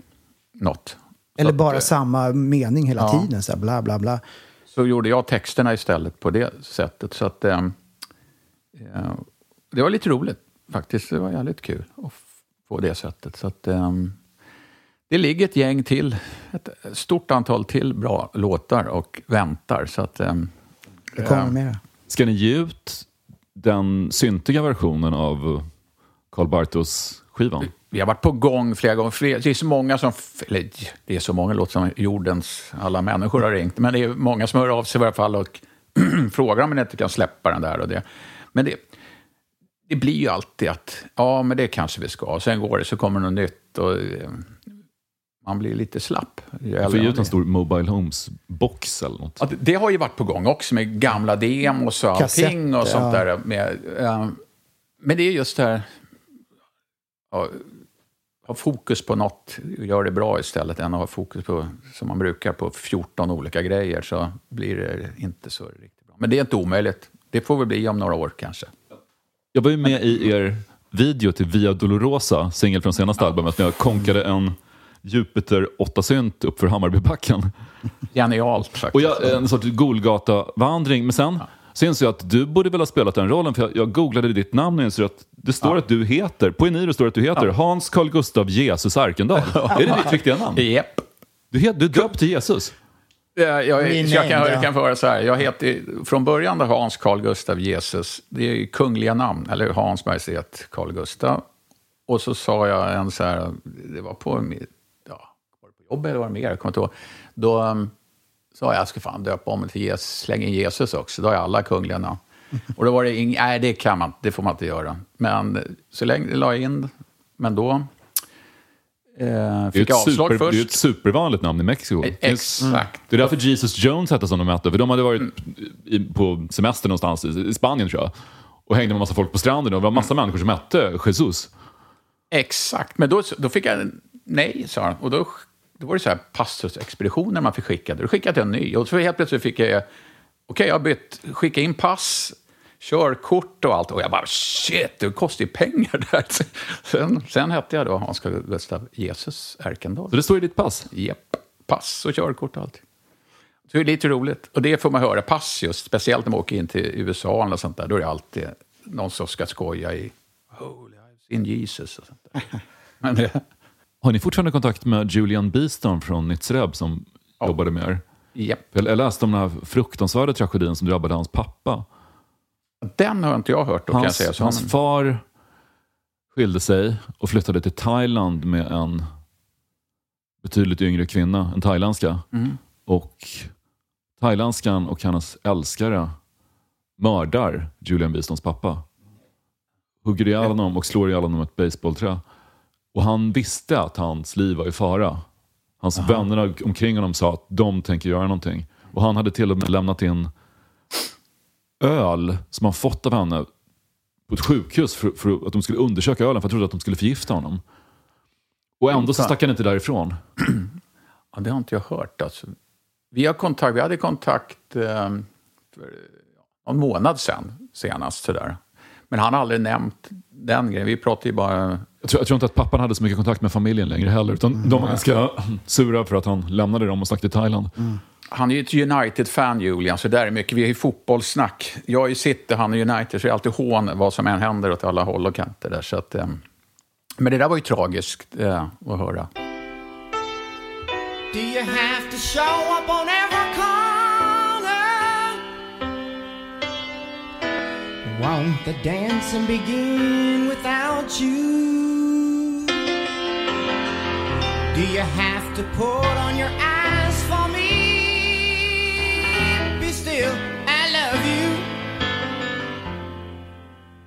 Något. Eller Så bara att, samma mening hela ja. tiden. Så här, bla, bla, bla. Så gjorde jag texterna istället på det sättet. Så att, ehm, eh, det var lite roligt faktiskt. Det var jävligt kul att på det sättet. Så att, ehm, det ligger ett gäng till, ett stort antal till bra låtar och väntar. Så att, ehm, Det kommer ehm, mera. Ska ni ge ut den syntiga versionen av Carl Bartos-skivan? Vi har varit på gång flera gånger. Det är så många som... Eller det är så många låter som jordens alla människor har ringt. Men det är många som hör av sig i alla fall och [CLEARS THROAT] frågar om man inte kan släppa den där och det. Men det, det blir ju alltid att, ja men det kanske vi ska. Sen går det, så kommer något nytt och eh, man blir lite slapp. Jag äldre får ge ut en stor Mobile Homes-box eller något. Ja, det- det har ju varit på gång också med gamla demos och allting och Kassetter, sånt ja. där. Med, eh, men det är just det här, ja, ha fokus på något, gör det bra istället än att ha fokus på, som man brukar, på 14 olika grejer så blir det inte så riktigt bra. Men det är inte omöjligt. Det får väl bli om några år kanske. Jag var ju med i er video till Via Dolorosa, singel från senaste albumet, när jag konkade en Jupiter 8-synt uppför Hammarbybacken. Genialt [LAUGHS] faktiskt. Och jag, en sorts Golgata-vandring. Men sen så insåg jag att du borde väl ha spelat den rollen, för jag, jag googlade ditt namn och insåg att det står att du heter, på Eniro står att du heter Hans Carl Gustav Jesus Arkendahl. Är det ditt riktiga namn? Japp. Du, het, du är döpt till Jesus. Jag, jag, så jag, kan, jag ja. kan få höra så här. Jag heter, från början då Hans Carl Gustav Jesus. Det är ju kungliga namn, eller Hans Majestät Carl Gustav. Och så sa jag en så här, det var på, mitt- ja, var det på jobbet eller var det mer? Jag kommer inte ihåg. Då um, sa jag, jag ska fan döpa om mig till Jesus, släng in Jesus också. Då har jag alla kungliga namn. [LAUGHS] Och då var det ing, nej det kan man det får man inte göra. Men så länge la jag in, men då eh, fick jag avslag super, först. det är ett supervanligt namn i Mexiko. Finns- Exakt. Det är därför Jesus Jones hette som de hette, för de hade varit i, på semester någonstans i, Spanien tror jag. Och hängde med massa folk på stranden och det var massa människor som hette Jesus. Exakt, men då, då fick jag nej, sa han. Och då, då var det så här pastorsexpeditioner man fick skicka. Då skickade jag en ny. Och så helt plötsligt fick jag, okej, jag har bytt, skicka in pass, körkort och allt. Och jag bara, shit, det kostar ju pengar där. [LAUGHS] Sen, sen hette jag då Hans Carl Gustaf Jesus Erkendahl. Så det står i ditt pass? Japp, pass och körkort och allt. Så det är lite roligt. Och det får man höra, pass just, speciellt när man åker in till USA eller sånt där. Då är det alltid någon som ska skoja i Holy, seen Jesus och sånt där. [LAUGHS] Men det, Har ni fortfarande kontakt med Julian Beeston från Nitzreb som jobbade med er? Japp. Jag läste om den här fruktansvärda tragedin som drabbade hans pappa. Den har inte jag hört då, kan jag Hans, säga. Så hans far skilde sig och flyttade till Thailand med en betydligt yngre kvinna, en thailändska. Mm. Och thailandskan och hennes älskare mördar Julian Beestons pappa. Hugger ihjäl honom och slår ihjäl honom med ett baseballträ. Och han visste att hans liv var i fara. Hans vänner omkring honom sa att de tänker göra någonting. Och han hade till och med lämnat in öl som han fått av henne på ett sjukhus för, för att de skulle undersöka ölen för jag trodde att de skulle förgifta honom. Och ändå så stack han inte därifrån. [CLEARS THROAT] Ja, det har inte jag hört. Alltså. Vi, har kontakt, vi hade kontakt eh, för någon månad sedan senast. Sådär. Men han har aldrig nämnt den grejen. Vi pratade ju bara... Jag tror, jag tror inte att pappan hade så mycket kontakt med familjen längre heller. Utan de var ganska sura för att han lämnade dem och stack till Thailand. Han är ju ett United-fan, Julian, så där är mycket. Vi är ju fotbollssnack. Jag är ju City, han är United, så det är alltid hån vad som än händer åt alla håll och kanter. Där, så att, eh, men det där var ju tragiskt eh, att höra. Do you have to show up on every corner? Won't the dancing begin without you? Do you have to put on your eyes for me? Be still, I love you.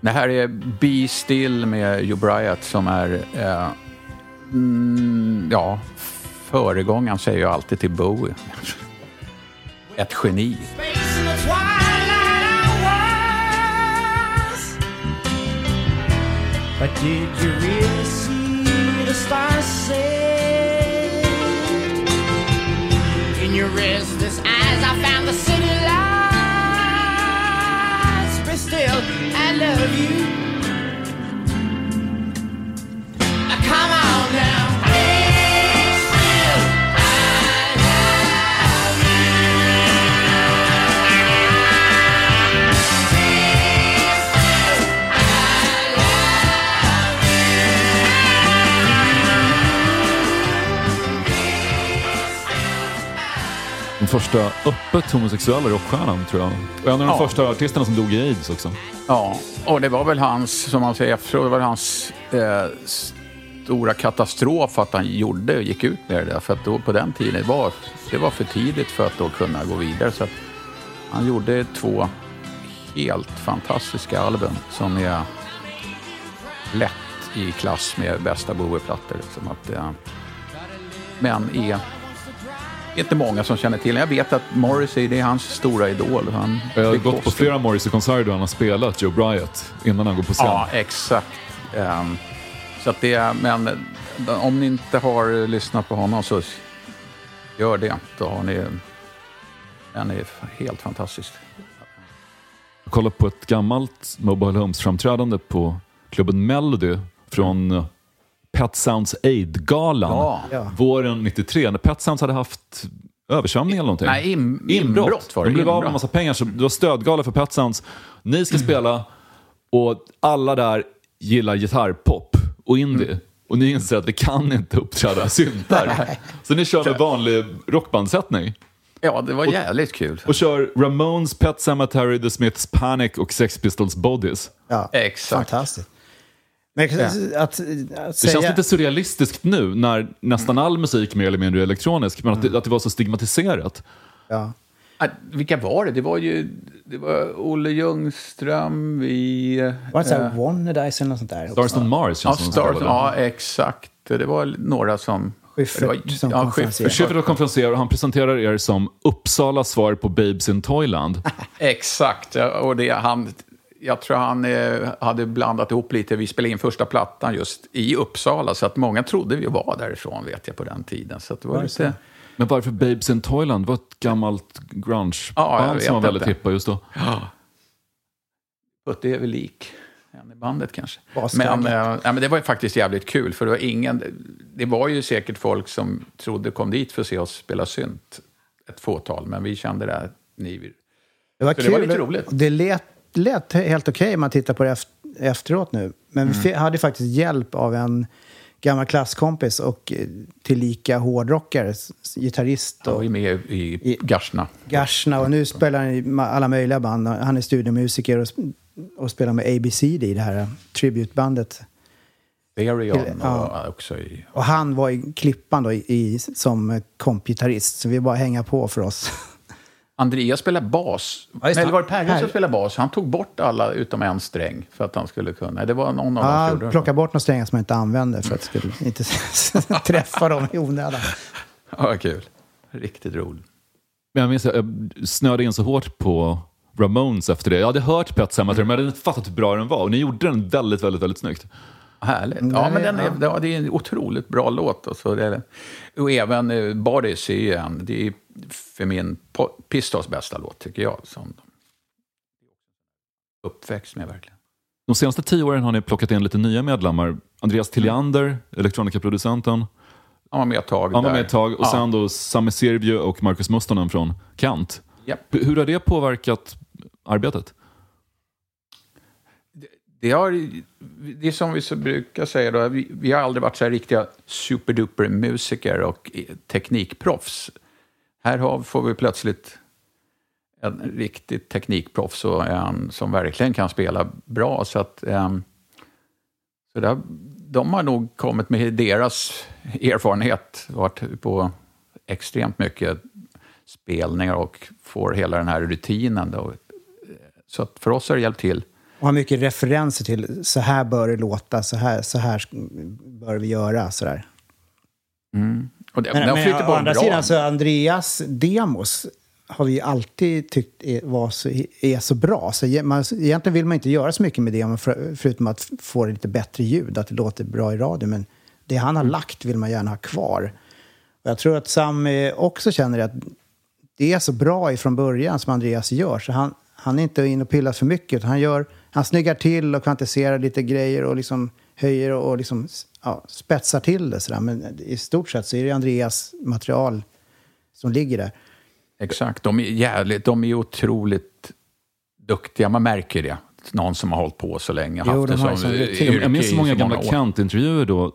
Det här är Be Still med Joe Bryant som är, eh, mm, ja, föregångaren säger jag alltid till Bowie. [LAUGHS] Ett geni. But did you really see the stars say? In your restless eyes, I found the city lights. But still, I love you. Now, Come on now. Den första öppet homosexuella rockstjärnan tror jag. Och en av de Ja. första artisterna som dog i aids också. Ja, och det var väl hans, som man säger efteråt, det var hans eh, stora katastrof att han gjorde och gick ut med det där. För att då på den tiden, det var, det var för tidigt för att då kunna gå vidare. Så han gjorde två helt fantastiska album som är lätt i klass med bästa Bowie-plattor. Liksom att, eh, men är inte många som känner till. Jag vet att Morrissey, det är hans stora idol. Han Jag har gått på flera Morrissey-konserter där han har spelat Joe Bryant innan han går på scen. Ja, exakt. Ehm, så att det, är- men eh, om ni inte har lyssnat på honom så gör det. Då har ni, den är helt fantastisk. Jag kollade på ett gammalt Mobile Homes-framträdande på klubben Melody från Pet Sounds Aid-galan Ja. Våren 93 när Pet Sounds hade haft översvämning eller någonting. Nej, in, inbrott var det. De blev av med Inbrott. massa pengar så det var stödgala för Pet Sounds. Ni ska spela och alla där gillar gitarrpop och indie. Mm. Och ni inser att vi kan inte uppträda syntar. [LAUGHS] så ni kör med vanlig rockbandsättning. Ja, det var jävligt kul. Och kör Ramones, Pet Sematary, The Smiths Panic och Sex Pistols Bodies. Ja, Exakt. fantastiskt. Men att, att, Det säga... känns lite surrealistiskt nu när nästan all musik mer eller mindre är elektronisk, men att det, att det var så stigmatiserat. Ja. Ah, Vilka var det? Det var ju det var Olle Ljungström, vi... Var det här eh, Wannadies eller något sånt där? Stars on Mars Ja, känns som Stars, det. ja, exakt. Det var några som... Schyffert det var, som ja, konferencier. Schyffert. Schyffert konferenserar och han presenterar er som Uppsalas svar på Babes in Toyland. [LAUGHS] Exakt. ja, Och det, han, jag tror han eh, hade blandat ihop lite. Vi spelade in första plattan just i Uppsala, så att många trodde vi var därifrån, vet jag, på den tiden. Så att det var lite... Men varför Babes in Toyland? Det var ett gammalt Ja, grungeband vet som var väldigt inte. hippa just då. Putte är väl lik i bandet kanske. Men, ja, men det var ju faktiskt jävligt kul, för det var ingen... Det var ju säkert folk som trodde kom dit för att se oss spela synt, ett fåtal, men vi kände det här, ni... Det var Så kul. det var lite roligt. Det lät, lät helt okej om man tittar på det eft- efteråt nu. Men Mm. vi hade faktiskt hjälp av en gammal klasskompis och eh, tillika hårdrockare, gitarrist och var ju med i Garsna. Gashna. Och nu spelar han i alla möjliga band. Han är studiomusiker och, och spelar med ABCD i det här tributbandet. Therion Till- och ja. också i... Och han var i Klippan då i, i, som kompgitarrist. Så vi bara hänga på för oss. Andreas spelade bas. Ja. Eller var det Perre. som spelade bas? Han tog bort alla utom en sträng för att han skulle kunna. Det var någon av dem som Ja, gjorde det. plocka bort några strängar som man inte använder för att skulle inte [LAUGHS] träffa dem i onödan. Ja, kul. Riktigt roligt. Men jag minns att jag snöade in så hårt på Ramones efter det. Jag hade hört Pet Sematary, men jag hade inte fattat hur bra den var. Och ni gjorde den väldigt, väldigt, väldigt snyggt. Härligt. Nej, Ja, men den är, ja. det är en otroligt bra låt. Och, så det är, och även eh, Bodies är ju en, det är för min Pistols bästa låt tycker jag. Som uppväxt med verkligen. De senaste tio åren har ni plockat in lite nya medlemmar. Andreas Tilliander, elektronikaproducenten. Han var med ett tag Han var med ett tag. Och Ja. sen då Sami Servio och Marcus Mustonen från Kant. Japp. Hur har det påverkat arbetet? Det, har, det är som vi så brukar säga, då, vi, vi har aldrig varit så här riktiga superduper musiker och eh, teknikproffs. Här har, får vi plötsligt en riktigt teknikproffs och en som verkligen kan spela bra. Så att, ehm, så där, de har nog kommit med deras erfarenhet, varit på extremt mycket spelningar och får hela den här rutinen. Då. Så att för oss har det hjälpt till. Och har mycket referenser till så här bör det låta, så här, så här bör vi göra. Sådär. Mm. Och det, Men, men å andra bra. sidan, så Andreas demos har vi alltid tyckt är, var så, är så bra. Så man, egentligen vill man inte göra så mycket med det, för, förutom att få det lite bättre ljud, att det låter bra i radio. Men det han har lagt vill man gärna ha kvar. Och jag tror att Sam eh, också känner att det är så bra ifrån början som Andreas gör. Så han, han är inte inne och pillar för mycket. Han, gör, han snyggar till och kvantiserar lite grejer och liksom höjer och liksom, ja, spetsar till det. Sådär. Men i stort sett så är det Andreas material som ligger där. Exakt, de är jävligt, de är otroligt duktiga, man märker det. Någon som har hållit på så länge, Jo, haft de det som yrke Jag minns så många gamla år. Kant-intervjuer då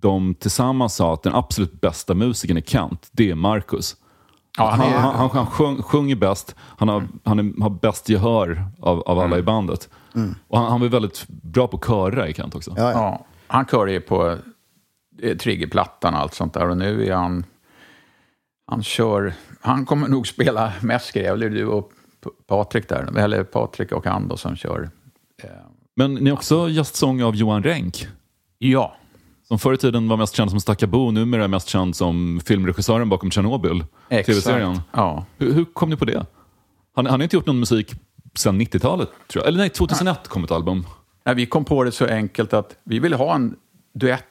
de tillsammans sa att den absolut bästa musikern i Kant, det är Marcus. Ja, han, är- han, han, han sjung, sjunger bäst, han, har, han är, har bäst gehör av, av alla i bandet. Och han, han var väldigt bra på att köra i Kant också. Ja, ja. Han kör ju på eh, triggerplattan och allt sånt där och nu är han... Han kör... Han kommer nog spela mest eller du och Patrik där, eller Patrik och han då som kör. Eh, Men ni är också gästsång av Johan Renck. ja, Som förr i tiden var mest känd som Stackabo, numera är mest känd som filmregissören bakom Tjernobyl, tv-serien. Ja. Hur, hur kom ni på det? Han, han har inte gjort någon musik sedan 90-talet, tror jag. Eller nej, 2001 kom ett album. Nej, vi kom på det så enkelt att vi ville ha en duett,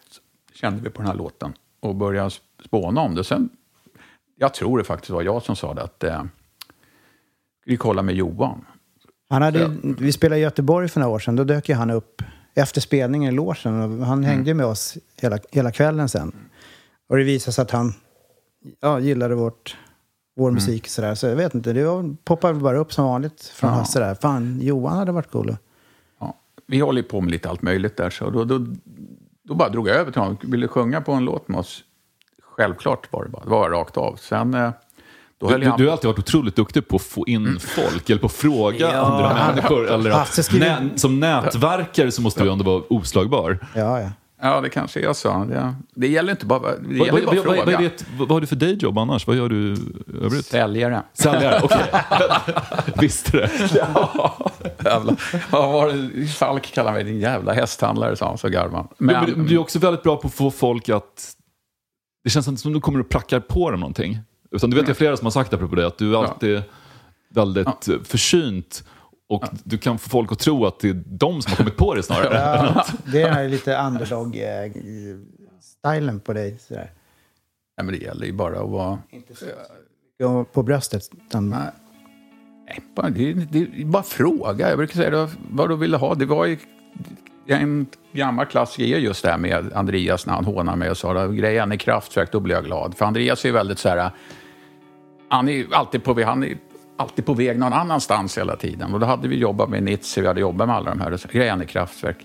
kände vi på den här låten, och börja spåna om det. Sen, jag tror det faktiskt var jag som sa det, att eh, vi kolla med Johan. Han hade, vi spelade i Göteborg för några år sedan. Då dök ju han upp efter spelningen i. Och han hängde med oss hela, hela kvällen sen. Och det visade sig att han ja, gillade vårt, vår musik. Sådär. Så jag vet inte, det var- poppade bara upp som vanligt från Ja. Hasse där. Fan, Johan hade varit cool. Vi håller på med lite allt möjligt där, så då, då, då bara drog jag över till honom. Vill du sjunga på en låt med oss? Självklart var det bara. Det var rakt av. Sen, eh, då Du, du, du har alltid varit otroligt duktig på att få in folk, eller på att fråga Ja. andra människor. Eller att, skriver- nä, som nätverkare så måste du ändå vara oslagbar. Ja, ja. Ja, det kanske jag sa. Det, det gäller inte bara, det gäller vad, bara vad, att vad, fråga. vad, är det, vad har du för dayjob annars? Vad gör du övrigt? Säljare. Säljare, okej. [LAUGHS] Visste det. Jävla, vad var det? Falk kallade mig din jävla hästhandlare, sa han, så garvade. Men, men du är också väldigt bra på att få folk att... Det känns inte som du kommer och prackar på dem någonting. Utan du vet jag flera som har sagt apropå det, att du är alltid väldigt eh, försynt och du kan få folk att tro att det är de som har kommit på det snarare. ja [LAUGHS] det är lite underdog-stilen på dig. Sådär. Nej, men det gäller ju bara att vara... Ja, På bröstet. Utan, Nej, bara, det, det, bara fråga. Jag brukar säga vad du ville ha. Det var ju en gammal klassiker är just det här med Andreas när han hånar mig och sa grejen är kraftverk, då blir jag glad. För Andreas är ju väldigt så här, han är alltid på han är alltid på väg någon annanstans hela tiden. Och då hade vi jobbat med Nietzsche, vi hade jobbat med alla de här. Är kraftverk.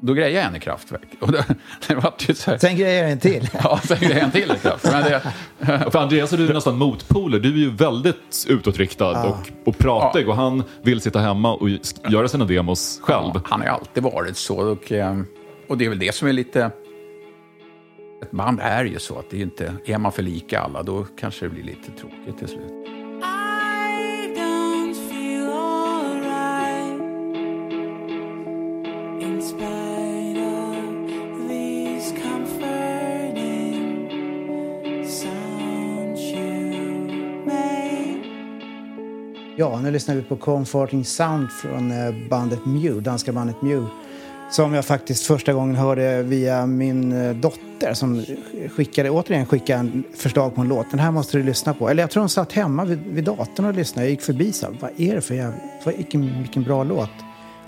Då grejade jag en i kraftverk. Och det, [LAUGHS] det var ju så här, Sen grejer jag en till. [LAUGHS] ja, sen grejade jag en till i kraftverk. Men det, [LAUGHS] För Andreas är du nästan motpoler. Du är ju väldigt utåtriktad och, och pratig och han vill sitta hemma och göra sina demos själv. Ja, han har ju alltid varit så. Och, eh, och det är väl det som är lite... Ett band är ju så att det är inte... Är man för lika alla, då kanske det blir lite tråkigt till slut. Ja, nu lyssnar vi på Comforting Sound från eh, bandet Mew, danska bandet Mew. Som jag faktiskt första gången hörde via min eh, dotter som skickade, återigen skickade en förslag på en låt. Den här måste du lyssna på. Eller jag tror hon satt hemma vid, vid datorn och lyssnade. Jag gick förbi och sa, vad är det för jävla... Vilken, vilken bra låt.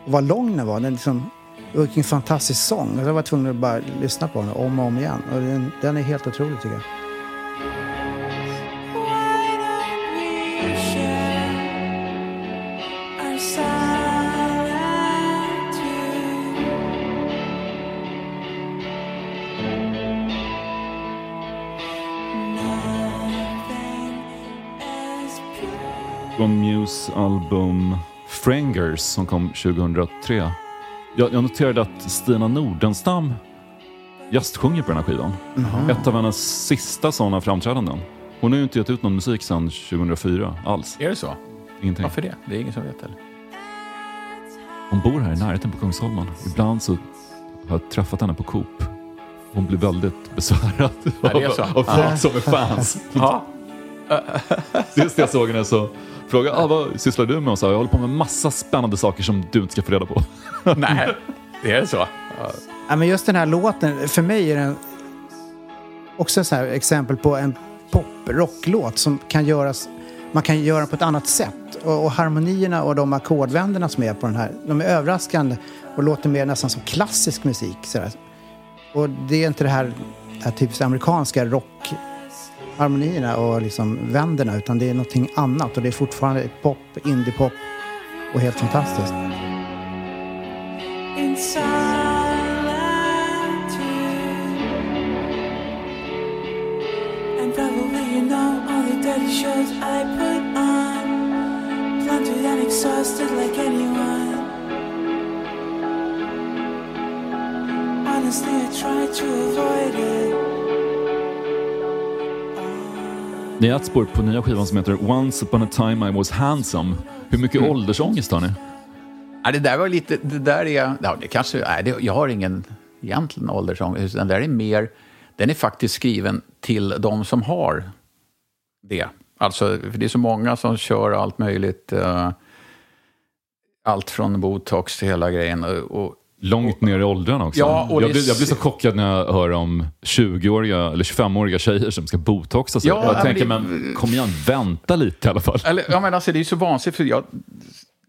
Och vad lång den var. Den liksom, och vilken fantastisk sång. Och jag var tvungen att bara lyssna på den om och om igen. Och den, den är helt otrolig tycker jag. Från Muse album Frangers som kom 2003. Jag, jag noterade att Stina Nordenstam gästsjunger på den här skivan. Mhm. Ett av hennes sista sådana framträdanden. Hon har ju inte gett ut någon musik sedan 2004 alls. Är det så? Ingenting. Varför det? Det är ingen som vet eller? Hon bor här i närheten på Kungsholmen. Ibland så har jag träffat henne på Coop. Hon blir väldigt besvärad Ja, av, av folk som är fans. Ja. Just det jag såg henne så frågade ah, vad sysslar du med? Och sa, jag håller på med massa spännande saker som du inte ska få reda på. [LAUGHS] Nej, det är så. Ja, men just den här låten, för mig är den också ett så här exempel på en pop-rocklåt som kan göras, man kan göra på ett annat sätt. Och, och harmonierna och de ackordvänderna som är på den här, de är överraskande och låter mer nästan som klassisk musik. Så där. Och det är inte det här, det här typiskt amerikanska harmonierna och liksom vänderna utan det är någonting annat och det är fortfarande pop, indie-pop och helt fantastiskt. In solitude. And you know all the shows I put on. And exhausted like anyone. Honestly, I try to avoid it. Ni är ett spår på nya skivan som heter Once upon a time I was handsome. Hur mycket Mm. åldersångest har ni? Ja, det där var lite, det där är, ja, det kanske, nej, det, jag har ingen egentligen åldersångest. Den där är mer, den är faktiskt skriven till de som har det. Alltså, för det är så många som kör allt möjligt. eh, allt från botox till hela grejen. Och, och, Långt ner i åldrarna också. Ja, jag, blir, jag blir så chockad när jag hör om 20-åriga eller 25-åriga tjejer som ska botoxa sig. Ja, jag men tänker, det- men kom igen, vänta lite i alla fall. Eller, ja, men alltså, det är så vansinnigt, för jag,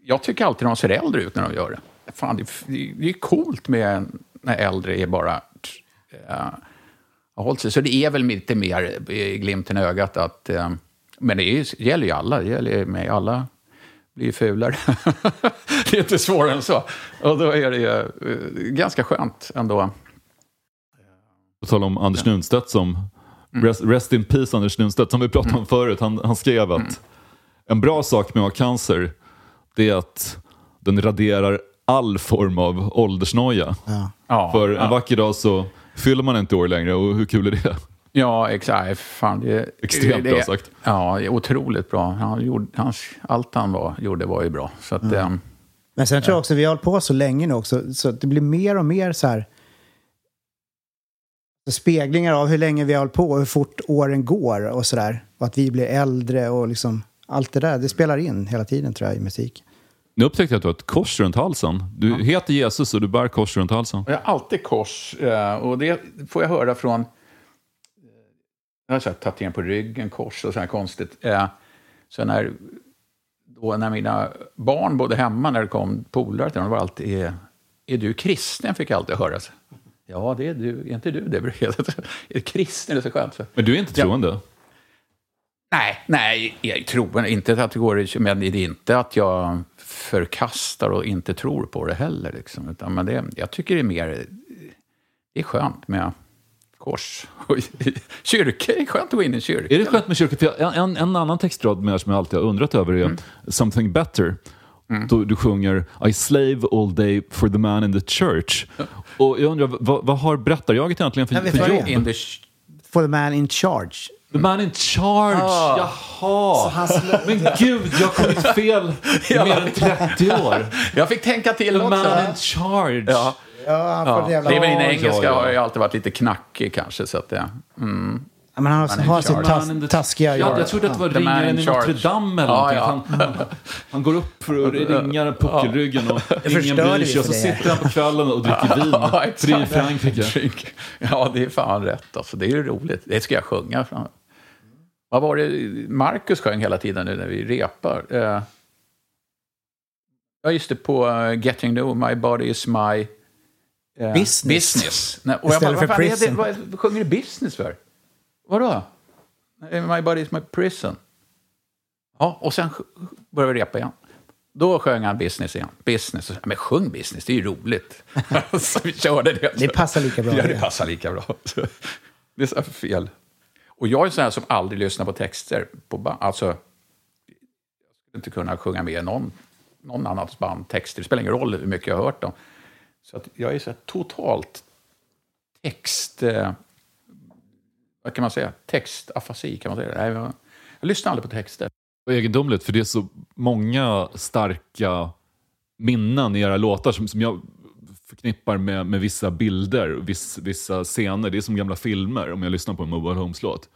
jag tycker alltid de ser äldre ut när de gör det. Fan, det, det, är coolt med när äldre är bara... Uh, sig. Så det är väl lite mer glimten i ögat att... eh, men det är, gäller ju alla, det gäller mig. Alla blir ju fulare. [LAUGHS] det är inte svårare än så. Och då är det ju eh, ganska skönt ändå. På tal om Anders Nunstedt som, Mm. rest, rest in peace Anders Nunstedt, som vi pratade om förut. Han, han skrev att Mm. en bra sak med att ha cancer, det är att den raderar all form av åldersnoja. Ja, För en vacker dag så fyller man inte år längre och hur kul är det? Ja, exakt. Fan, det, Extremt det, bra sagt. Ja, otroligt bra. Han gjorde, hans, allt han var, gjorde var ju bra. Så att, ehm, Men sen tror jag också, vi har hållit på så länge nu också, så att det blir mer och mer så här speglingar av hur länge vi har hållit på och hur fort åren går och sådär. Och att vi blir äldre och liksom allt det där, det spelar in hela tiden tror jag i musik. Nu upptäckte jag att du har ett kors runt halsen. Du heter Jesus och du bär kors runt halsen. Jag har alltid kors eh, och det får jag höra från... Jag har tatuering på ryggen, kors och så här konstigt. Eh, Så när, då när mina barn bodde hemma, när det kom polare till dem, var alltid är, är du kristen? fick jag alltid höra. Så, Ja, det är du. Är inte du det? [LAUGHS] Är kristen? Det är så skönt. Så. Men du är inte troende? Nej, nej, jag troende. Inte att det går, men det är inte att jag förkastar och inte tror på det heller. Liksom. Utan, men det, jag tycker det är mer... Det är skönt med kors. Och Kyrka är skönt att gå in i en kyrka. Är det skönt med kyrka? För jag, en, en annan textrad med som jag alltid har undrat över är Mm. Something better. Då du sjunger I slave all day for the man in the church. Och jag undrar, vad, vad har berättarjaget egentligen för, Jag vet för det jobb? In the For the man in charge. The man in charge, Ah. jaha! Men gud, jag har kommit fel i [LAUGHS] mer än 30 år. Jag fick tänka till The också. man in charge. Ja. Ja, han får Ja. jävla... Det är väl, din Ja, engelska ja, ja. har ju alltid varit lite knackig kanske. Så att det, mm. Ja, men han har, har sitt tas, taskiga Ja, jag trodde att det var The ringaren in i Notre. Dame eller Ja, någonting. Han, han, han går upp för att ringa puckelryggen och ingen bryr sig. Och så sitter han på kvällen och dricker [LAUGHS] vin. Ja, för det är i. Frankrike. Ja, det är fan rätt. Alltså. Det är ju roligt. Det ska jag sjunga. Vad var det Marcus sjöng hela tiden nu när vi repar? Eh, ja, just det, på uh, Getting New, My Body Is My... eh, Business. business. Nej, och jag bara, vad för fan är det? prison. Vad sjunger du business för? Vadå? My Body Is My Prison. Ja, och sen började vi repa igen. Då sjöng han business igen. Business. Men sjung business, det är ju roligt. [LAUGHS] så vi körde det. Det passar lika bra. Ja, det passar lika bra. Det är så här fel. Och jag är sån här som aldrig lyssnar på texter. På alltså, jag skulle inte kunna sjunga med någon, någon annans band texter. Det spelar ingen roll hur mycket jag har hört dem. Så att jag är så totalt text... Eh, vad kan man säga? Textafasi, kan man säga. Jag, jag lyssnar aldrig på texter. Och egendomligt, för det är så många starka minnen i era låtar som, som jag förknippar med, med vissa bilder, viss, vissa scener. Det är som gamla filmer om jag lyssnar på en Mobile Homes-låt.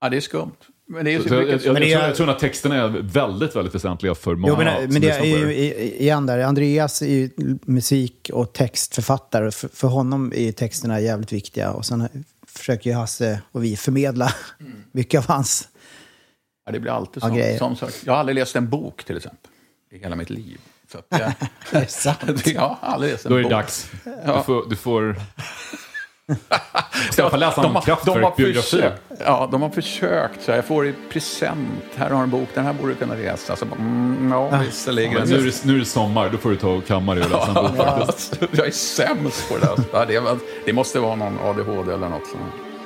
Ja, det är skumt. Men det är så Så jag, jag, jag, jag tror att texterna är väldigt, väldigt väsentliga för många Jo, men, som men det är ju i- igen där, Andreas är ju musik och textförfattare. För, för honom är texterna jävligt viktiga. Och sen försöker ju Hasse och vi förmedla mycket av hans... Ja, det blir alltid så. grejer. Som sagt, jag har aldrig läst en bok till exempel. I hela mitt liv. Så att, jag, [LAUGHS] Det är sant. [LAUGHS] jag har aldrig läst en Då är det bok. dags. Ja. Du får... Du får... [LAUGHS] Ska jag få läsa de, en har, de, har kraftverk-biografi? försökt, ja, de har försökt. Så jag får i present. Här har du en bok, den här borde du kunna läsa. Så bara, mm, ja, visserligen. Men nu, är det, nu är det sommar, då får du ta och kamma dig och läsa en bok Ja, faktiskt. [LAUGHS] jag är sämst på det. Ja, det, måste vara någon ADHD eller något som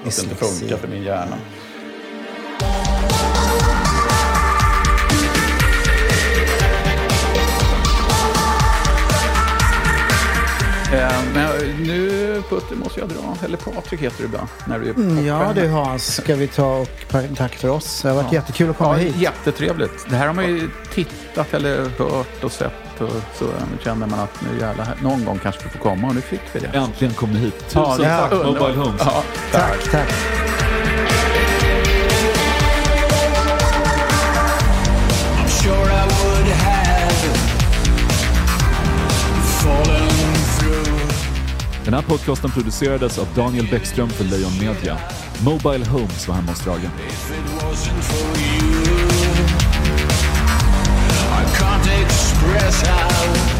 att inte funkar för min hjärna. Men nu Putte måste jag dra. Eller Patrik heter du ibland. När du är Mm, Ja du Hans, ska vi ta och tack för oss. Det har varit jättekul att komma Ja, hit. jättetrevligt. Det här har man ju tittat eller hört och sett. Och så Nu känner man att nu jävlar, någon gång kanske vi får komma och nu fick vi det. Äntligen kom ni hit. Tusen Ja, tack. Mobile Homes. Ja, Tack, tack. I'm Den här podcasten producerades av Daniel Bäckström för Lejon Media. Mobile Homes var hemma hos I can't express how